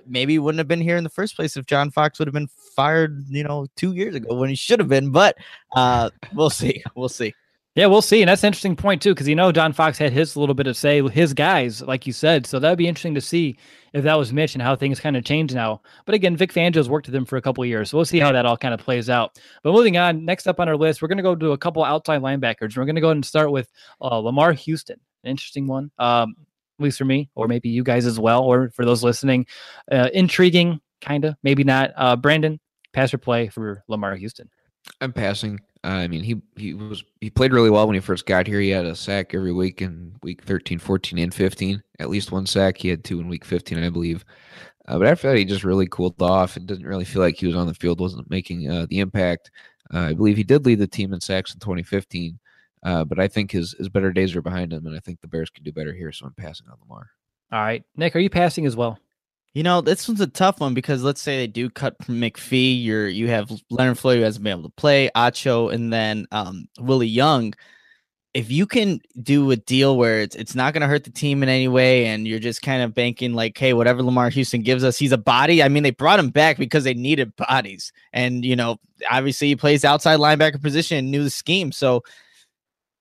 maybe wouldn't have been here in the first place if John Fox would have been fired, you know, two years ago when he should have been. But uh, we'll see. We'll see. Yeah, we'll see. And that's an interesting point, too, because you know, John Fox had his little bit of say, his guys, like you said. So that would be interesting to see if that was Mitch and how things kind of change now. But again, Vic Fangio's worked with them for a couple years. So we'll see how that all kind of plays out. But moving on, next up on our list, we're going to go to a couple outside linebackers. We're going to go and start with uh, Lamarr Houston, an interesting one, um, at least for me, or maybe you guys as well, or for those listening. Uh, intriguing, kind of, maybe not. Uh, Brandon, pass or play for Lamarr Houston. I'm passing. I mean, he he was he played really well when he first got here. He had a sack every week in week 13, 14, and 15. At least one sack. He had two in week 15, I believe. Uh, but after that, he just really cooled off. It didn't really feel like he was on the field, wasn't making uh, the impact. Uh, I believe he did lead the team in sacks in 2015. Uh, but I think his his better days are behind him, and I think the Bears can do better here. So I'm passing on Lamarr. All right, Nick, are you passing as well? You know, this one's a tough one because let's say they do cut from McPhee. You're you have Leonard Floyd who hasn't been able to play, Acho, and then um, Willie Young. If you can do a deal where it's it's not going to hurt the team in any way, and you're just kind of banking like, hey, whatever Lamarr Houston gives us, he's a body. I mean, they brought him back because they needed bodies, and you know, obviously he plays outside linebacker position and knew the scheme. So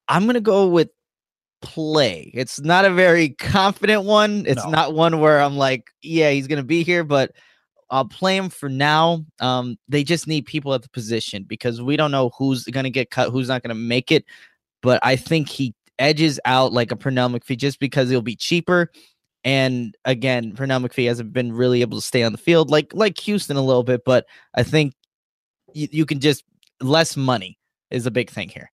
I'm going to go with play. It's not a very confident one. It's no. not one where I'm like, yeah, he's to be here, but I'll play him for now. Um, they just need people at the position because we don't know who's to get cut, who's not to make it. But I think he edges out like a Pernell McPhee just because it'll be cheaper. And again, Pernell McPhee hasn't been really able to stay on the field like like Houston a little bit, but I think you, you can just less money is a big thing here.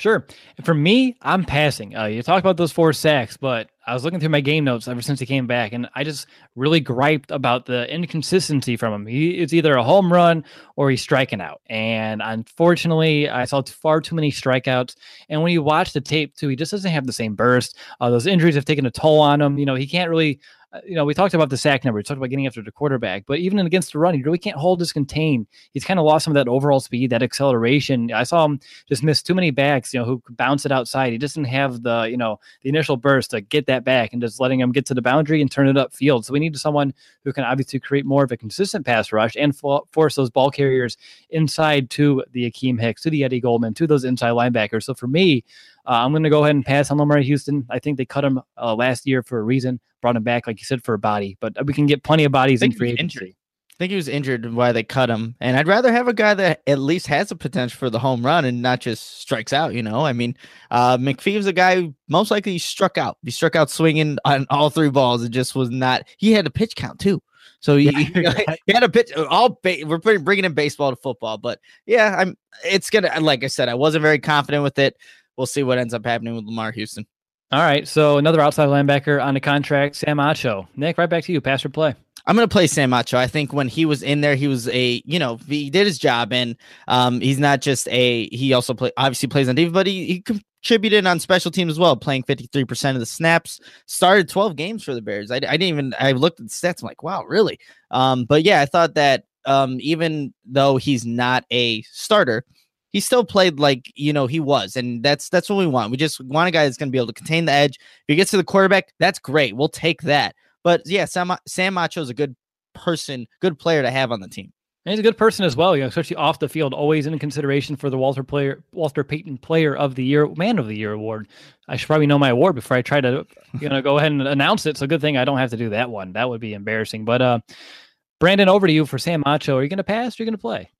Sure. For me, I'm passing. Uh, you talk about those four sacks, but I was looking through my game notes ever since he came back, and I just really griped about the inconsistency from him. He it's either a home run or he's striking out, and unfortunately, I saw far too many strikeouts. And when you watch the tape too, he just doesn't have the same burst. Uh, those injuries have taken a toll on him. You know, he can't really you know, we talked about the sack number, we talked about getting after the quarterback, but even against the run, he really can't hold his contain. He's kind of lost some of that overall speed, that acceleration. I saw him just miss too many backs, you know, who bounce it outside. He doesn't have the, you know, the initial burst to get that back and just letting him get to the boundary and turn it upfield. So we need someone who can obviously create more of a consistent pass rush and force those ball carriers inside to the Akiem Hicks, to the Eddie Goldman, to those inside linebackers. So for me, uh, I'm going to go ahead and pass on Lamarr Houston. I think they cut him uh, last year for a reason, brought him back, like you said, for a body, but we can get plenty of bodies in free agency. I think he was injured why they cut him. And I'd rather have a guy that at least has a potential for the home run and not just strikes out, you know? I mean, uh, McPhee's a guy who most likely struck out. He struck out swinging on all three balls. It just was not, he had a pitch count too. So he, he had a pitch. All ba- we're putting, bringing in baseball to football, but yeah, I'm. It's gonna. Like I said, I wasn't very confident with it. We'll see what ends up happening with Lamarr Houston. All right, so another outside linebacker on the contract, Sam Acho. Nick, right back to you. Pass or play. I'm going to play Sam Acho. I think when he was in there, he was a, you know, he did his job and um, he's not just a, he also play, obviously plays on defense, but he, he contributed on special teams as well, playing 53% of the snaps, started 12 games for the Bears. I, I didn't even, I looked at the stats. I'm like, wow, really? Um, but yeah, I thought that um, even though he's not a starter, he still played like you know he was, and that's that's what we want. We just want a guy that's going to be able to contain the edge. If he gets to the quarterback, that's great. We'll take that. But yeah, Sam Sam Acho is a good person, good player to have on the team. And he's a good person as well, you know, especially off the field, always in consideration for the Walter player, Walter Payton Player of the Year, Man of the Year award. I should probably know my award before I try to, you know, go ahead and announce it. So good thing I don't have to do that one. That would be embarrassing. But uh, Brandon, over to you for Sam Acho. Are you going to pass? Or are you going to play?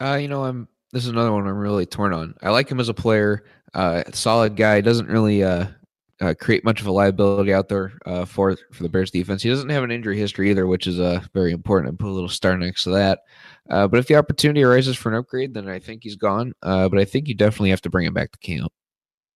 Uh, you know, I'm this is another one I'm really torn on. I like him as a player, uh, solid guy. Doesn't really uh, uh, create much of a liability out there uh, for for the Bears defense. He doesn't have an injury history either, which is uh, very important. I put a little star next to that. Uh, but if the opportunity arises for an upgrade, then I think he's gone. Uh, but I think you definitely have to bring him back to camp.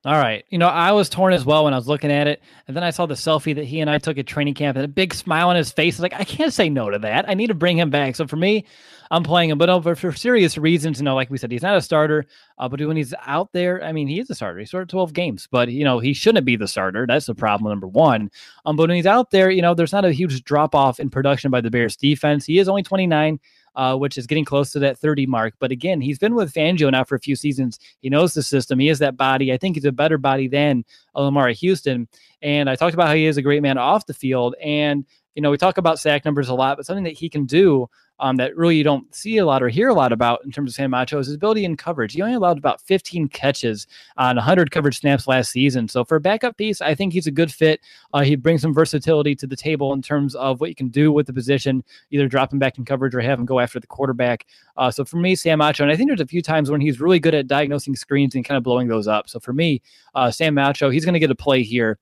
All right. You know, I was torn as well when I was looking at it. And then I saw the selfie that he and I took at training camp and a big smile on his face. Like, I can't say no to that. I need to bring him back. So for me, I'm playing him, but over for serious reasons, you know, like we said, he's not a starter. Uh, but when he's out there, I mean, he is a starter. He started 12 games, but you know, he shouldn't be the starter. That's the problem number one. Um, but when he's out there, you know, there's not a huge drop off in production by the Bears defense. He is only 29 uh, which is getting close to that 30 mark. But again, he's been with Fangio now for a few seasons. He knows the system. He is that body. I think he's a better body than Lamarr Houston. And I talked about how he is a great man off the field. And you know, we talk about sack numbers a lot, but something that he can do um, that really you don't see a lot or hear a lot about in terms of Sam Acho is his ability in coverage. He only allowed about 15 catches on 100 coverage snaps last season. So for a backup piece, I think he's a good fit. Uh, he brings some versatility to the table in terms of what you can do with the position, either drop him back in coverage or have him go after the quarterback. Uh, so for me, Sam Acho, and I think there's a few times when he's really good at diagnosing screens and kind of blowing those up. So for me, uh, Sam Acho, he's going to get a play here.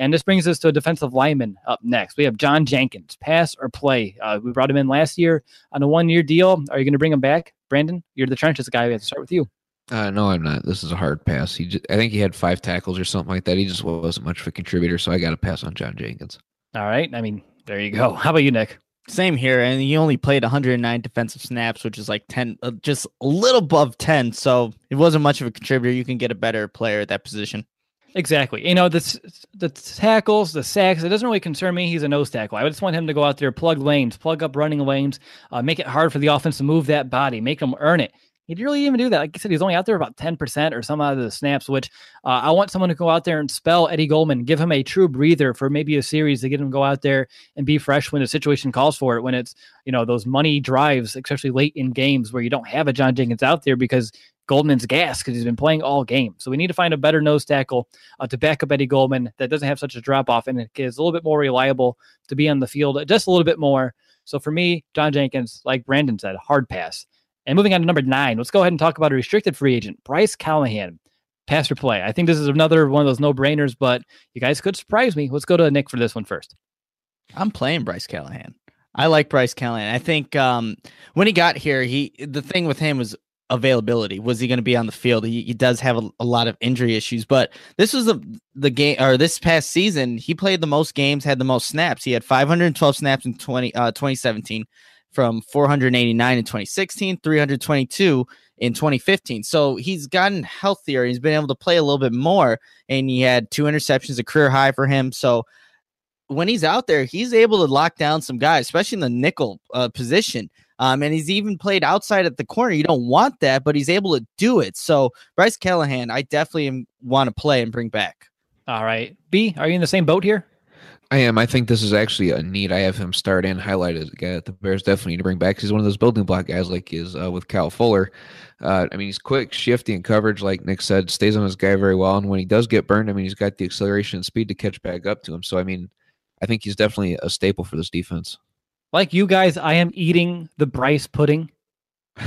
And this brings us to a defensive lineman up next. We have John Jenkins, pass or play. Uh, we brought him in last year on a one year deal. Are you going to bring him back? Brandon, you're the trenches guy. We have to start with you. Uh, no, I'm not. This is a hard pass. He, just, I think he had five tackles or something like that. He just wasn't much of a contributor, so I got to pass on John Jenkins. All right. I mean, there you go. How about you, Nick? Same here, and he only played 109 defensive snaps, which is like 10, uh, just a little above 10. So it wasn't much of a contributor. You can get a better player at that position. Exactly. You know, the the tackles, the sacks, it doesn't really concern me. He's a nose tackle. I just want him to go out there, plug lanes, plug up running lanes, uh, make it hard for the offense to move that body, make them earn it. He didn't really even do that. Like I said, he's only out there about 10% or some out of the snaps, which uh, I want someone to go out there and spell Eddie Goldman, give him a true breather for maybe a series to get him to go out there and be fresh when the situation calls for it, when it's, you know, those money drives, especially late in games where you don't have a John Jenkins out there because Goldman's gas because he's been playing all game. So we need to find a better nose tackle uh, to back up Eddie Goldman that doesn't have such a drop off and is a little bit more reliable to be on the field just a little bit more. So for me, John Jenkins, like Brandon said, hard pass. And moving on to number nine, let's go ahead and talk about a restricted free agent, Bryce Callahan. Pass or play. I think this is another one of those no brainers, but you guys could surprise me. Let's go to Nick for this one first. I'm playing Bryce Callahan. I like Bryce Callahan. I think um, when he got here, he the thing with him was availability. Was he going to be on the field? He, he does have a, a, lot of injury issues, but this was the the game or this past season, he played the most games, had the most snaps. He had 512 snaps in 20 uh, 2017 from 489 in 2016, 322 in 2015. So he's gotten healthier. He's been able to play a little bit more, and he had two interceptions, a career high for him. So when he's out there, he's able to lock down some guys, especially in the nickel uh, position. Um, and he's even played outside at the corner. You don't want that, but he's able to do it. So Bryce Callahan, I definitely want to play and bring back. All right, B, are you in the same boat here? I am. I think this is actually a need. I have him start and highlighted a guy that the Bears definitely need to bring back. He's one of those building block guys, like is uh, with Cal Fuller. Uh, I mean, he's quick, shifty, and coverage. Like Nick said, stays on his guy very well. And when he does get burned, I mean, he's got the acceleration and speed to catch back up to him. So, I mean, I think he's definitely a staple for this defense. Like you guys, I am eating the Bryce pudding.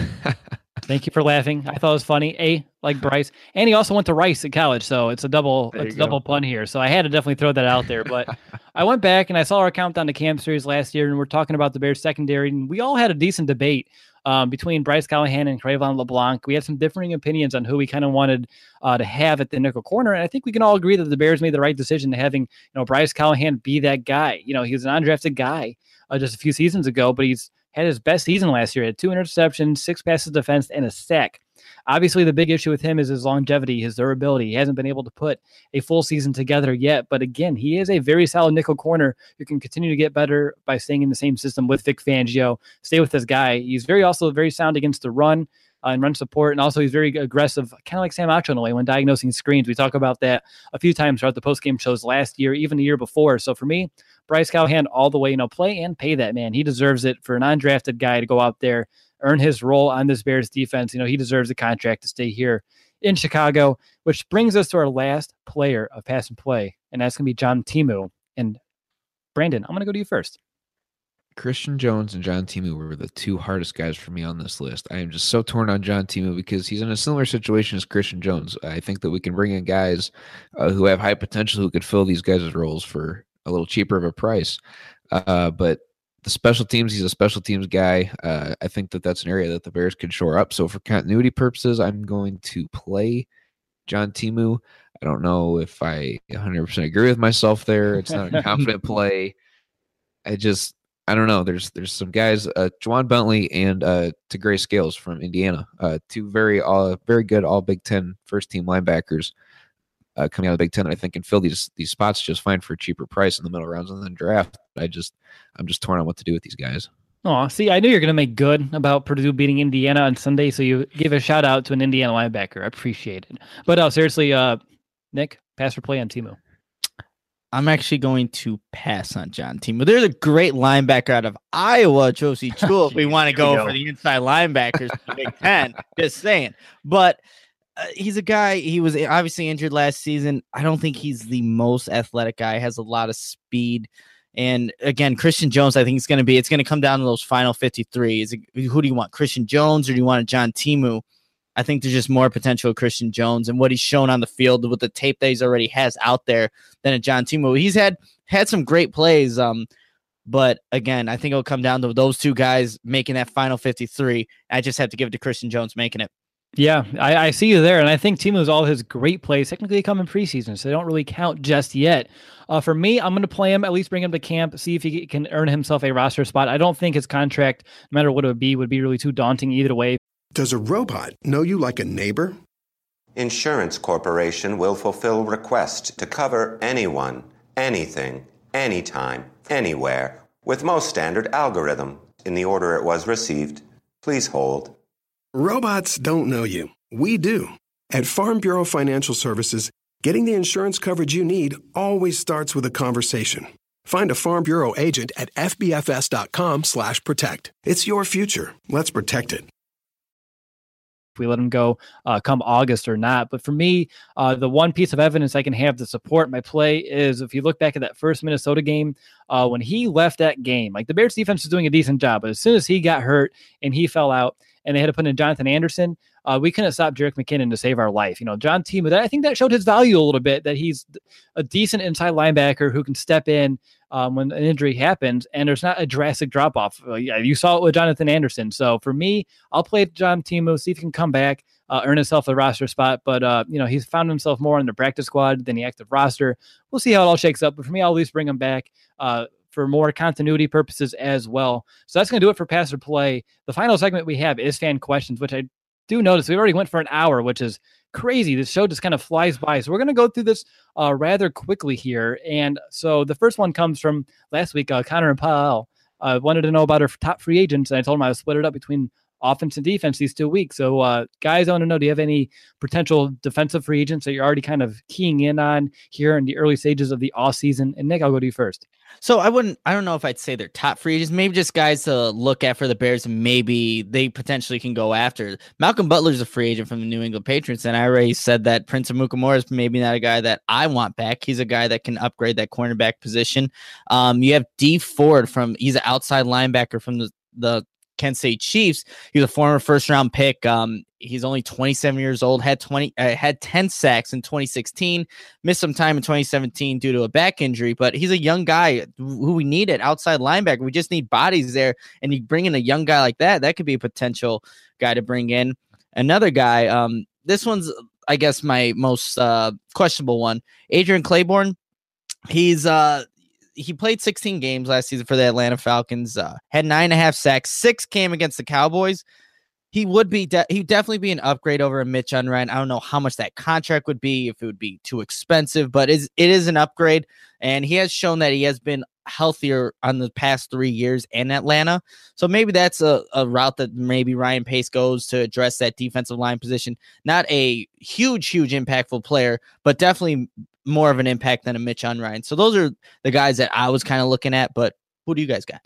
Thank you for laughing. I thought it was funny. A like Bryce, and he also went to Rice at college, so it's a double it's a double pun here. So I had to definitely throw that out there. But I went back and I saw our countdown to camp series last year, and we're talking about the Bears secondary, and we all had a decent debate um, between Bryce Callahan and Cre'Von LeBlanc. We had some differing opinions on who we kind of wanted uh, to have at the nickel corner, and I think we can all agree that the Bears made the right decision to having you know Bryce Callahan be that guy. You know, he was an undrafted guy uh, just a few seasons ago, but he's had his best season last year. Had two interceptions, six passes defense, and a sack. Obviously, the big issue with him is his longevity, his durability. He hasn't been able to put a full season together yet. But again, he is a very solid nickel corner who can continue to get better by staying in the same system with Vic Fangio. Stay with this guy. He's very also very sound against the run. Uh, and run support. And also, he's very aggressive, kind of like Sam Acho in a way when diagnosing screens. We talk about that a few times throughout the post game shows last year, even the year before. So for me, Bryce Callahan all the way, you know, play and pay that man. He deserves it for an undrafted guy to go out there, earn his role on this Bears defense. You know, he deserves a contract to stay here in Chicago, which brings us to our last player of pass and play, and that's going to be John Timu. And Brandon, I'm going to go to you first. Christian Jones and John Timu were the two hardest guys for me on this list. I am just so torn on John Timu because he's in a similar situation as Christian Jones. I think that we can bring in guys uh, who have high potential who could fill these guys' roles for a little cheaper of a price. Uh, but the special teams, he's a special teams guy. Uh, I think that that's an area that the Bears could shore up. So for continuity purposes, I'm going to play John Timu. I don't know if I 100% agree with myself there. It's not a confident play. I just I don't know. There's there's some guys, uh, Ja'Whaun Bentley and uh, Tegray Scales from Indiana, uh, two very all very good all Big Ten first team linebackers uh, coming out of the Big Ten. I think can fill these these spots just fine for a cheaper price in the middle rounds and then draft. I just I'm just torn on what to do with these guys. Oh, see, I knew you're going to make good about Purdue beating Indiana on Sunday, so you give a shout out to an Indiana linebacker. I appreciate it. But no, seriously, uh, Nick, pass for play on Timu. I'm actually going to pass on John Timu. There's a great linebacker out of Iowa, Josey Jewell. if we want to go, go, for the inside linebackers, Big Ten. Just saying, but uh, he's a guy. He was obviously injured last season. I don't think he's the most athletic guy. Has a lot of speed. And again, Christian Jones, I think it's going to be. It's going to come down to those final 53. Is it, who do you want, Christian Jones, or do you want a John Timu? I think there's just more potential Christian Jones and what he's shown on the field with the tape that he's already has out there than a John Timu. He's had had some great plays. Um, but again, I think it'll come down to those two guys making that final 53. I just have to give it to Christian Jones making it. Yeah, I, I, see you there, and I think Timu's all his great plays technically come in preseason, so they don't really count just yet. Uh, for me, I'm going to play him at least bring him to camp, see if he can earn himself a roster spot. I don't think his contract, no matter what it would be, would be really too daunting either way. Does a robot know you like a neighbor? Insurance Corporation will fulfill requests to cover anyone, anything, anytime, anywhere, with most standard algorithm in the order it was received. Please hold. Robots don't know you. We do. At Farm Bureau Financial Services, getting the insurance coverage you need always starts with a conversation. Find a Farm Bureau agent at fbfs.com/protect. It's your future. Let's protect it. If we let him go uh, come August or not, but for me, uh, the one piece of evidence I can have to support my play is if you look back at that first Minnesota game, uh, when he left that game, like the Bears defense was doing a decent job, but as soon as he got hurt and he fell out, and they had to put in Jonathan Anderson, uh, we couldn't stop Jerick McKinnon to save our life. You know, John that I think that showed his value a little bit, that he's a decent inside linebacker who can step in um, when an injury happens and there's not a drastic drop off. Uh, yeah, you saw it with Jonathan Anderson. So for me, I'll play John Timu, see if he can come back. Uh, earn himself a roster spot, but uh, you know he's found himself more on the practice squad than the active roster. We'll see how it all shakes up, but for me, I'll at least bring him back. For more continuity purposes as well. So that's going to do it for pass or play. The final segment we have is fan questions, which I do notice we already went for an hour, which is crazy. This show just kind of flies by. So we're going to go through this uh, rather quickly here. And so the first one comes from last week. Uh, Connor and Paul uh, wanted to know about our top free agents, and I told him I split it up between offense and defense these two weeks. So, uh, guys, I want to know: Do you have any potential defensive free agents that you're already kind of keying in on here in the early stages of the off season? And Nick, I'll go to you first. So I wouldn't. I don't know if I'd say they're top free agents. Maybe just guys to look at for the Bears, maybe they potentially can go after. Malcolm Butler's a free agent from the New England Patriots, and I already said that Prince of Amukamara is maybe not a guy that I want back. He's a guy that can upgrade that cornerback position. Um, you have Dee Ford from. He's an outside linebacker from the the Kansas City Chiefs. He's a former first round pick. Um, he's only 27 years old. Had 20 uh, had 10 sacks in 2016. Missed some time in 2017 due to a back injury, but he's a young guy who we need at outside linebacker. We just need bodies there, and you bring in a young guy like that, that could be a potential guy to bring in. Another guy. Um, this one's I guess my most uh, questionable one. Adrian Clayborn. He's uh he played 16 games last season for the Atlanta Falcons. Uh, had nine and a half sacks. Six came against the Cowboys. He would be de- he definitely be an upgrade over a Mitch Unrein. I don't know how much that contract would be if it would be too expensive, but is it is an upgrade, and he has shown that he has been healthier on the past three years in Atlanta. So maybe that's a, a route that maybe Ryan Pace goes to address that defensive line position. Not a huge, huge impactful player, but definitely more of an impact than a Mitch Unrein. So those are the guys that I was kind of looking at. But who do you guys got?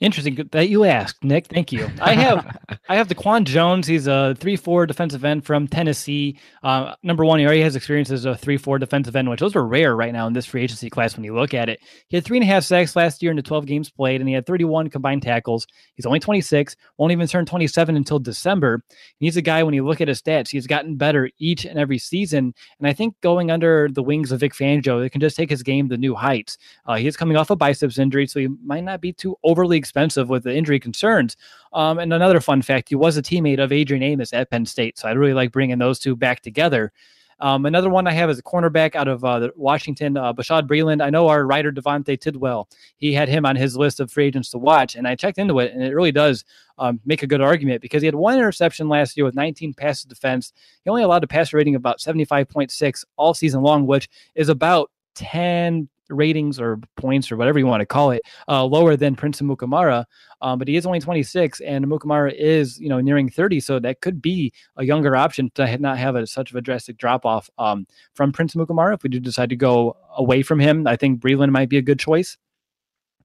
Interesting that you asked, Nick. Thank you. I have I have Daquan Jones. He's a three four defensive end from Tennessee. Uh, number one, he already has experience as a three four defensive end, which those are rare right now in this free agency class when you look at it. He had three and a half sacks last year in the twelve games played, and he had thirty one combined tackles. He's only twenty six, won't even turn twenty seven until December. He's a guy when you look at his stats, he's gotten better each and every season. And I think going under the wings of Vic Fangio, it can just take his game to new heights. Uh, he is coming off a biceps injury, so he might not be too overly expensive with the injury concerns. Um, and another fun fact, he was a teammate of Adrian Amos at Penn State. So I'd really like bringing those two back together. Um, another one I have is a cornerback out of uh, Washington, uh, Bashaud Breeland. I know our writer Devontae Tidwell, he had him on his list of free agents to watch, and I checked into it, and it really does um, make a good argument because he had one interception last year with 19 passes defense. He only allowed a passer rating about 75.6 all season long, which is about 10 ratings or points or whatever you want to call it uh, lower than Prince Amukamara. Um, but he is only 26 and Amukamara is, you know, nearing 30. So that could be a younger option to not have a, such of a drastic drop off um, from Prince Amukamara. If we do decide to go away from him, I think Breeland might be a good choice.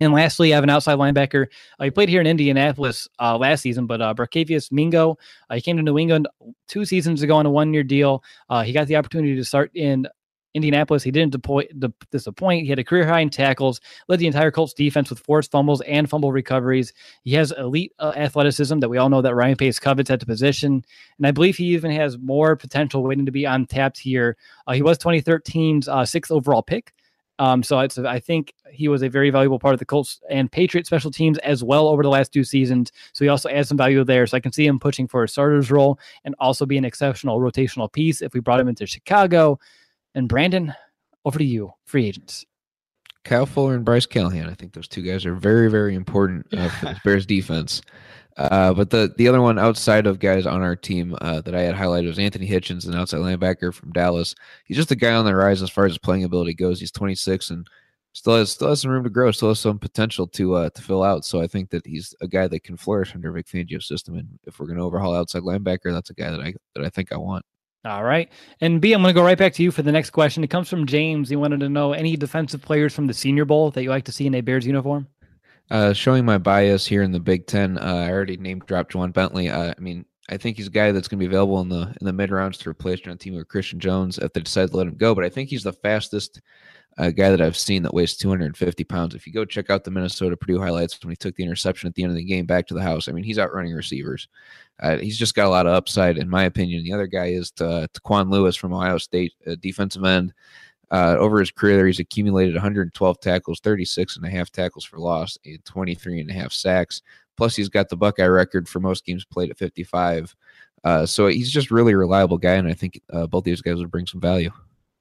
And lastly, I have an outside linebacker. Uh, he played here in Indianapolis uh, last season, but uh, Mingo, uh, he came to New England two seasons ago on a one-year deal. Uh, he got the opportunity to start in Indianapolis. He didn't disappoint. He had a career high in tackles, led the entire Colts defense with forced fumbles and fumble recoveries. He has elite uh, athleticism that we all know that Ryan Pace covets at the position. And I believe he even has more potential waiting to be untapped here. Uh, he was 2013's uh, sixth overall pick. Um, so it's, I think he was a very valuable part of the Colts and Patriot special teams as well over the last two seasons. So he also adds some value there. So I can see him pushing for a starter's role and also be an exceptional rotational piece if we brought him into Chicago. And Brandon, over to you, free agents. Kyle Fuller and Bryce Callahan. I think those two guys are very, very important uh, for the Bears defense. Uh, but the the other one outside of guys on our team uh, that I had highlighted was Anthony Hitchens, an outside linebacker from Dallas. He's just a guy on the rise as far as his playing ability goes. He's 26 and still has still has some room to grow. Still has some potential to uh, to fill out. So I think that he's a guy that can flourish under Vic Fangio's system. And if we're going to overhaul outside linebacker, that's a guy that I that I think I want. All right. And B, I'm going to go right back to you for the next question. It comes from James. He wanted to know any defensive players from the Senior Bowl that you like to see in a Bears uniform? Uh, showing my bias here in the Big Ten, uh, I already named dropped Ja'Whaun Bentley. Uh, I mean, I think he's a guy that's going to be available in the in the mid rounds to replace John Timu with Christian Jones if they decide to let him go. But I think he's the fastest uh, guy that I've seen that weighs 250 pounds. If you go check out the Minnesota Purdue highlights when he took the interception at the end of the game back to the house, I mean, he's outrunning receivers. Uh, he's just got a lot of upside, in my opinion. The other guy is Tyquan Lewis from Ohio State, defensive end. Uh, over his career, he's accumulated 112 tackles, 36 and a half tackles for loss, and 23 and a half sacks. Plus, he's got the Buckeye record for most games played at 55. Uh, so he's just really reliable guy, and I think uh, both these guys would bring some value.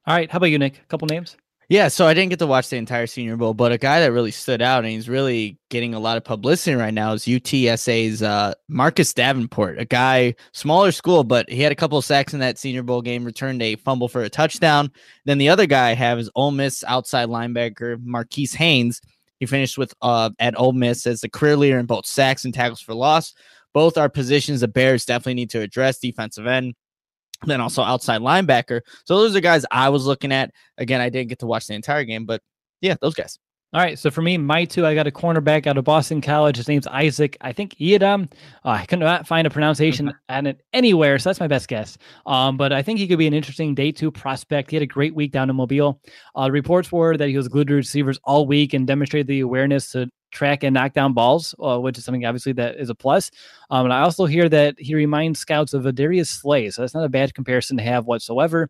All right, how about you, Nick? A couple names. Yeah, so I didn't get to watch the entire Senior Bowl, but a guy that really stood out and he's really getting a lot of publicity right now is UTSA's uh, Marcus Davenport, a guy smaller school, but he had a couple of sacks in that Senior Bowl game, returned a fumble for a touchdown. Then the other guy I have is Ole Miss outside linebacker Marquis Haynes. He finished with uh, at Ole Miss as the career leader in both sacks and tackles for loss. Both are positions the Bears definitely need to address. Defensive end then also outside linebacker. So those are guys I was looking at. Again, I didn't get to watch the entire game, but yeah, those guys. All right, so for me, my two, I got a cornerback out of Boston College. His name's Isaac. I think Yiadom. Uh, I could not find a pronunciation at it anywhere, so that's my best guess. Um, but I think he could be an interesting day two prospect. He had a great week down in Mobile. Uh, reports were that he was glued to receivers all week and demonstrated the awareness to track and knock down balls, uh, which is something obviously that is a plus. Um, and I also hear that he reminds scouts of Darius Slay, so that's not a bad comparison to have whatsoever.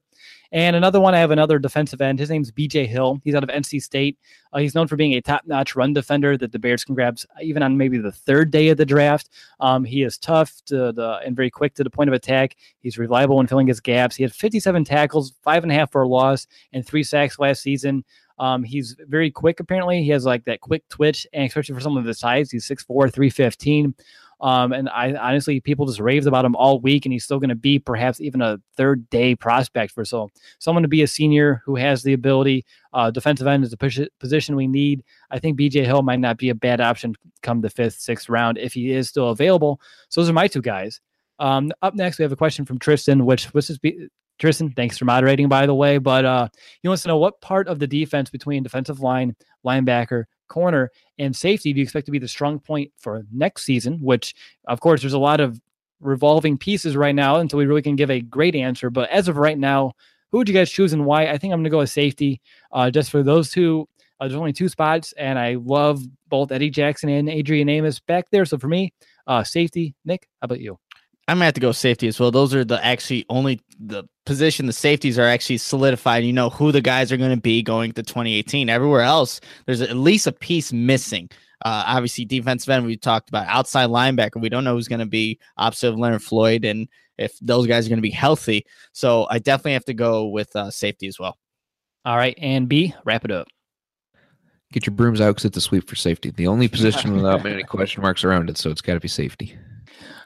And another one, I have another defensive end. His name's BJ Hill. He's out of NC State. Uh, he's known for being a top-notch run defender that the Bears can grab even on maybe the third day of the draft. Um, he is tough to the and very quick to the point of attack. He's reliable in filling his gaps. He had 57 tackles, five and a half for a loss, and three sacks last season. Um, he's very quick, apparently. He has like that quick twitch, and especially for someone of the size, he's 6'4, 315. Um, and I honestly, people just raved about him all week, and he's still going to be perhaps even a third day prospect for so someone to be a senior who has the ability. Uh, defensive end is a position we need. I think BJ Hill might not be a bad option come the fifth, sixth round if he is still available. So those are my two guys. Um, up next, we have a question from Tristan, which was just be, Tristan, thanks for moderating, by the way. But uh, he wants to know what part of the defense between defensive line, linebacker, corner, and safety do you expect to be the strong point for next season? Which, of course, there's a lot of revolving pieces right now until we really can give a great answer. But as of right now, who would you guys choose and why? I think I'm going to go with safety. Uh, just for those two, uh, there's only two spots, and I love both Eddie Jackson and Adrian Amos back there. So for me, uh, safety. Nick, how about you? I'm gonna have to go safety as well. Those are the actually only the position the safeties are actually solidified. You know who the guys are going to be going to 2018. Everywhere else, there's at least a piece missing. Uh, obviously, defensive end we talked about. Outside linebacker, we don't know who's going to be opposite of Leonard Floyd and if those guys are going to be healthy. So I definitely have to go with uh, safety as well. All right, and B, wrap it up. Get your brooms out because it's a sweep for safety. The only position without many question marks around it, so it's got to be safety.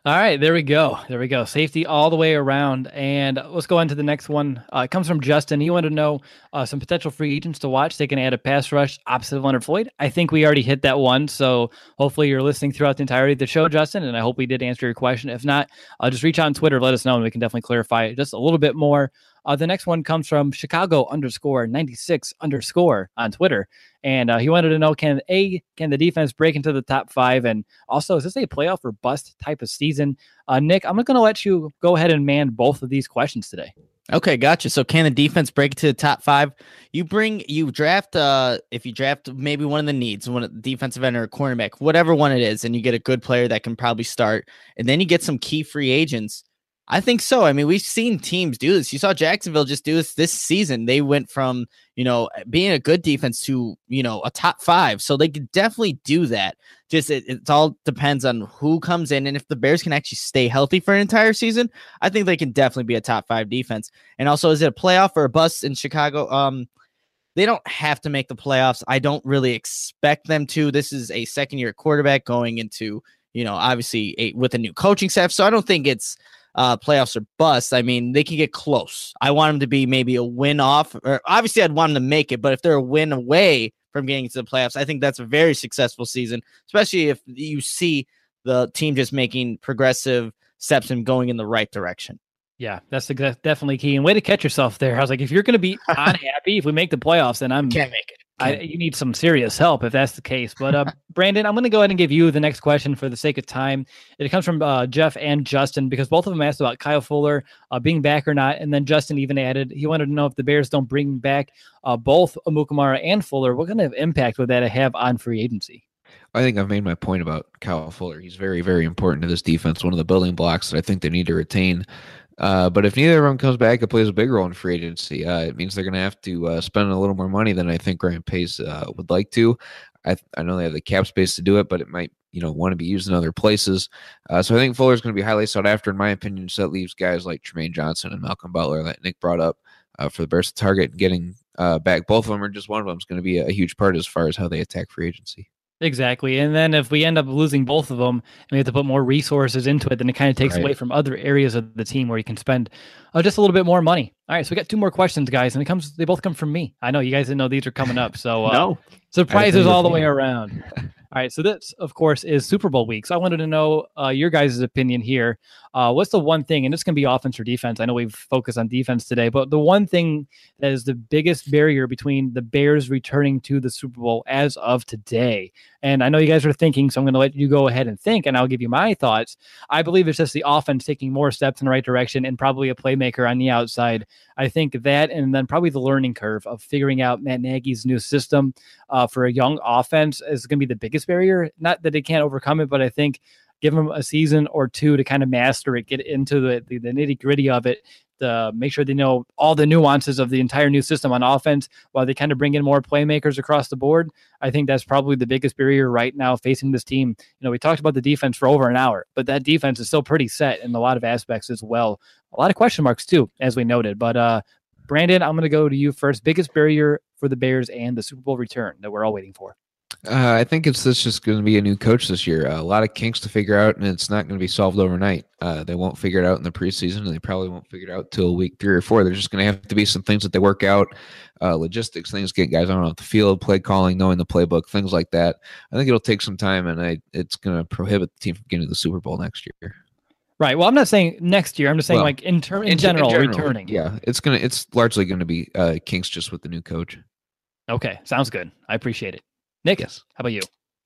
All right, there we go. There we go. Safety all the way around. And let's go on to the next one. Uh, it comes from Justin. He wanted to know uh, some potential free agents to watch. They can add a pass rush opposite of Leonard Floyd. I think we already hit that one. So hopefully you're listening throughout the entirety of the show, Justin. And I hope we did answer your question. If not, uh, just reach out on Twitter, let us know, and we can definitely clarify it just a little bit more. Uh, the next one comes from Chicago underscore 96 underscore on Twitter. And uh, he wanted to know can A, can the defense break into the top five? And also, is this a playoff or bust type of season? Uh, Nick, I'm going to let you go ahead and man both of these questions today. Okay, gotcha. So can the defense break to the top five? You bring you draft uh if you draft maybe one of the needs, one of defensive end or cornerback, whatever one it is, and you get a good player that can probably start, and then you get some key free agents I think so. I mean, we've seen teams do this. You saw Jacksonville just do this this season. They went from, you know, being a good defense to, you know, a top five. So they could definitely do that. Just it, it all depends on who comes in. And if the Bears can actually stay healthy for an entire season, I think they can definitely be a top five defense. And also, is it a playoff or a bust in Chicago? Um, they don't have to make the playoffs. I don't really expect them to. This is a second year quarterback going into, you know, obviously a, with a new coaching staff. So I don't think it's uh, playoffs or bust, I mean, they can get close. I want them to be maybe a win off, or obviously I'd want them to make it, but if they're a win away from getting into the playoffs, I think that's a very successful season, especially if you see the team just making progressive steps and going in the right direction. Yeah, that's the, definitely key. And way to catch yourself there. I was like, if you're going to be unhappy if we make the playoffs, then I'm can't make it. I, you need some serious help if that's the case. But uh, Brandon, I'm going to go ahead and give you the next question for the sake of time. It comes from uh, Jeff and Justin because both of them asked about Kyle Fuller uh, being back or not, and then Justin even added he wanted to know if the Bears don't bring back uh, both Amukamara and Fuller, what kind of impact would that have on free agency? I think I've made my point about Kyle Fuller. He's very, very important to this defense. One of the building blocks that I think they need to retain. Uh, but if neither of them comes back, it plays a big role in free agency. Uh, it means they're going to have to uh, spend a little more money than I think Ryan Pace uh, would like to. I, I know they have the cap space to do it, but it might you know want to be used in other places. Uh, so I think Fuller is going to be highly sought after, in my opinion. So that leaves guys like Trumaine Johnson and Malcolm Butler that Nick brought up for the Bears to target getting back both of them or just one of them is going to be a, a huge part as far as how they attack free agency. Exactly. And then if we end up losing both of them and we have to put more resources into it, then it kind of takes Right. away from other areas of the team where you can spend uh, just a little bit more money. All right. So we got two more questions, guys, and it comes, they both come from me. I know you guys didn't know these are coming up. So uh, No. surprises all the way around. All right. So this, of course, is Super Bowl week. So I wanted to know uh, your guys' opinion here. Uh, what's the one thing, and this can be offense or defense? I know we've focused on defense today, but the one thing that is the biggest barrier between the Bears returning to the Super Bowl as of today. And I know you guys are thinking, so I'm going to let you go ahead and think, and I'll give you my thoughts. I believe it's just the offense taking more steps in the right direction and probably a playmaker on the outside. I think that, and then probably the learning curve of figuring out Matt Nagy's new system uh, for a young offense is going to be the biggest barrier. Not that they can't overcome it, but I think give them a season or two to kind of master it, get into the, the, the nitty gritty of it, to make sure they know all the nuances of the entire new system on offense while they kind of bring in more playmakers across the board. I think that's probably the biggest barrier right now facing this team. You know, we talked about the defense for over an hour, but that defense is still pretty set in a lot of aspects as well. A lot of question marks too, as we noted. But uh Brandon, I'm going to go to you first. Biggest barrier for the Bears and the Super Bowl return that we're all waiting for. Uh, I think it's this just going to be a new coach this year. Uh, a lot of kinks to figure out, and it's not going to be solved overnight. Uh, they won't figure it out in the preseason, and they probably won't figure it out till week three or four. There's just going to have to be some things that they work out, uh, logistics, things get guys on off the field, play calling, knowing the playbook, things like that. I think it'll take some time, and I it's going to prohibit the team from getting to the Super Bowl next year. Right. Well, I'm not saying next year. I'm just saying Well, like in, ter- in, In ge- general, returning. yeah, it's gonna it's largely going to be uh, kinks just with the new coach. Okay. Sounds good. I appreciate it. Nick, Yes. how about you?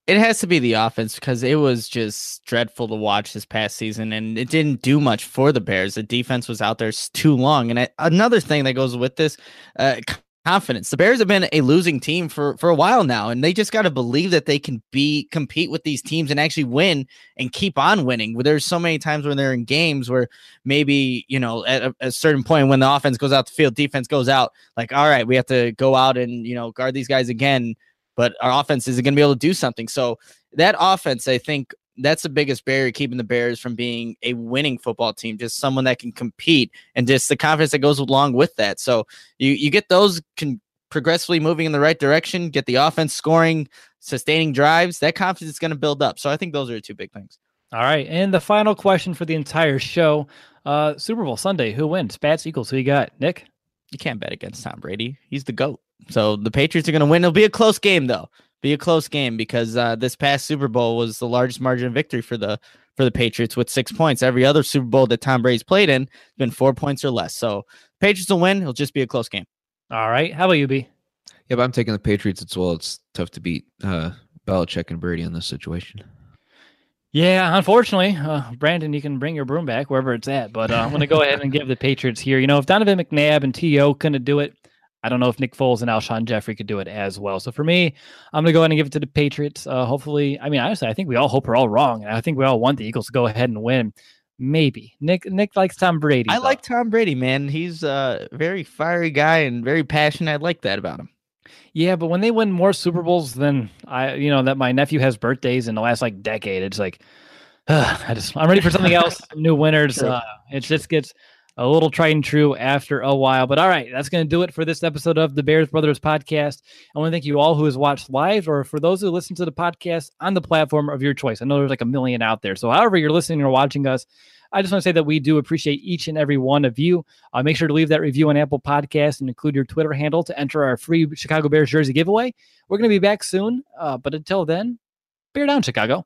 It has to be the offense because it was just dreadful to watch this past season, and it didn't do much for the Bears. The defense was out there too long, and I, another thing that goes with this, uh, confidence. The Bears have been a losing team for for a while now, and they just got to believe that they can be compete with these teams and actually win and keep on winning. There's so many times when they're in games where maybe you know at a, a certain point when the offense goes out the field, defense goes out. Like, all right, we have to go out and you know guard these guys again but our offense isn't going to be able to do something. So that offense, I think that's the biggest barrier keeping the Bears from being a winning football team, just someone that can compete and just the confidence that goes along with that. So you you get those can progressively moving in the right direction, get the offense scoring, sustaining drives, that confidence is going to build up. So I think those are the two big things. All right. And the final question for the entire show uh, Super Bowl Sunday. Who wins? Pats, Eagles. Who you got? Nick? You can't bet against Tom Brady. He's the GOAT. So the Patriots are going to win. It'll be a close game though. Be a close game because uh, this past Super Bowl was the largest margin of victory for the for the Patriots with six points. Every other Super Bowl that Tom Brady's played in has been four points or less. So Patriots will win. It'll just be a close game. All right. How about you, B? Yeah, but I'm taking the Patriots as well. It's tough to beat uh, Belichick and Brady in this situation. Yeah, unfortunately, uh, Brandon, you can bring your broom back wherever it's at. But uh, I'm going to go ahead and give the Patriots here. You know, if Donovan McNabb and T.O. couldn't do it, I don't know if Nick Foles and Alshon Jeffery could do it as well. So for me, I'm going to go ahead and give it to the Patriots. Uh, hopefully, I mean, honestly, I think we all hope we're all wrong. And I think we all want the Eagles to go ahead and win. Maybe. Nick Nick likes Tom Brady. I though. like Tom Brady, man. He's a very fiery guy and very passionate. I like that about him. Yeah, but when they win more Super Bowls than I, you know, that my nephew has birthdays in the last like decade, it's like, I just I'm ready for something else. some new winners. Uh, it just gets a little tried and true after a while. But all right, that's going to do it for this episode of the Bears Brothers podcast. I want to thank you all who has watched live, or for those who listen to the podcast on the platform of your choice. I know there's like a million out there, so however you're listening or watching us. I just want to say that we do appreciate each and every one of you. Uh, make sure to leave that review on Apple Podcast and include your Twitter handle to enter our free Chicago Bears jersey giveaway. We're going to be back soon, uh, but until then, bear down, Chicago.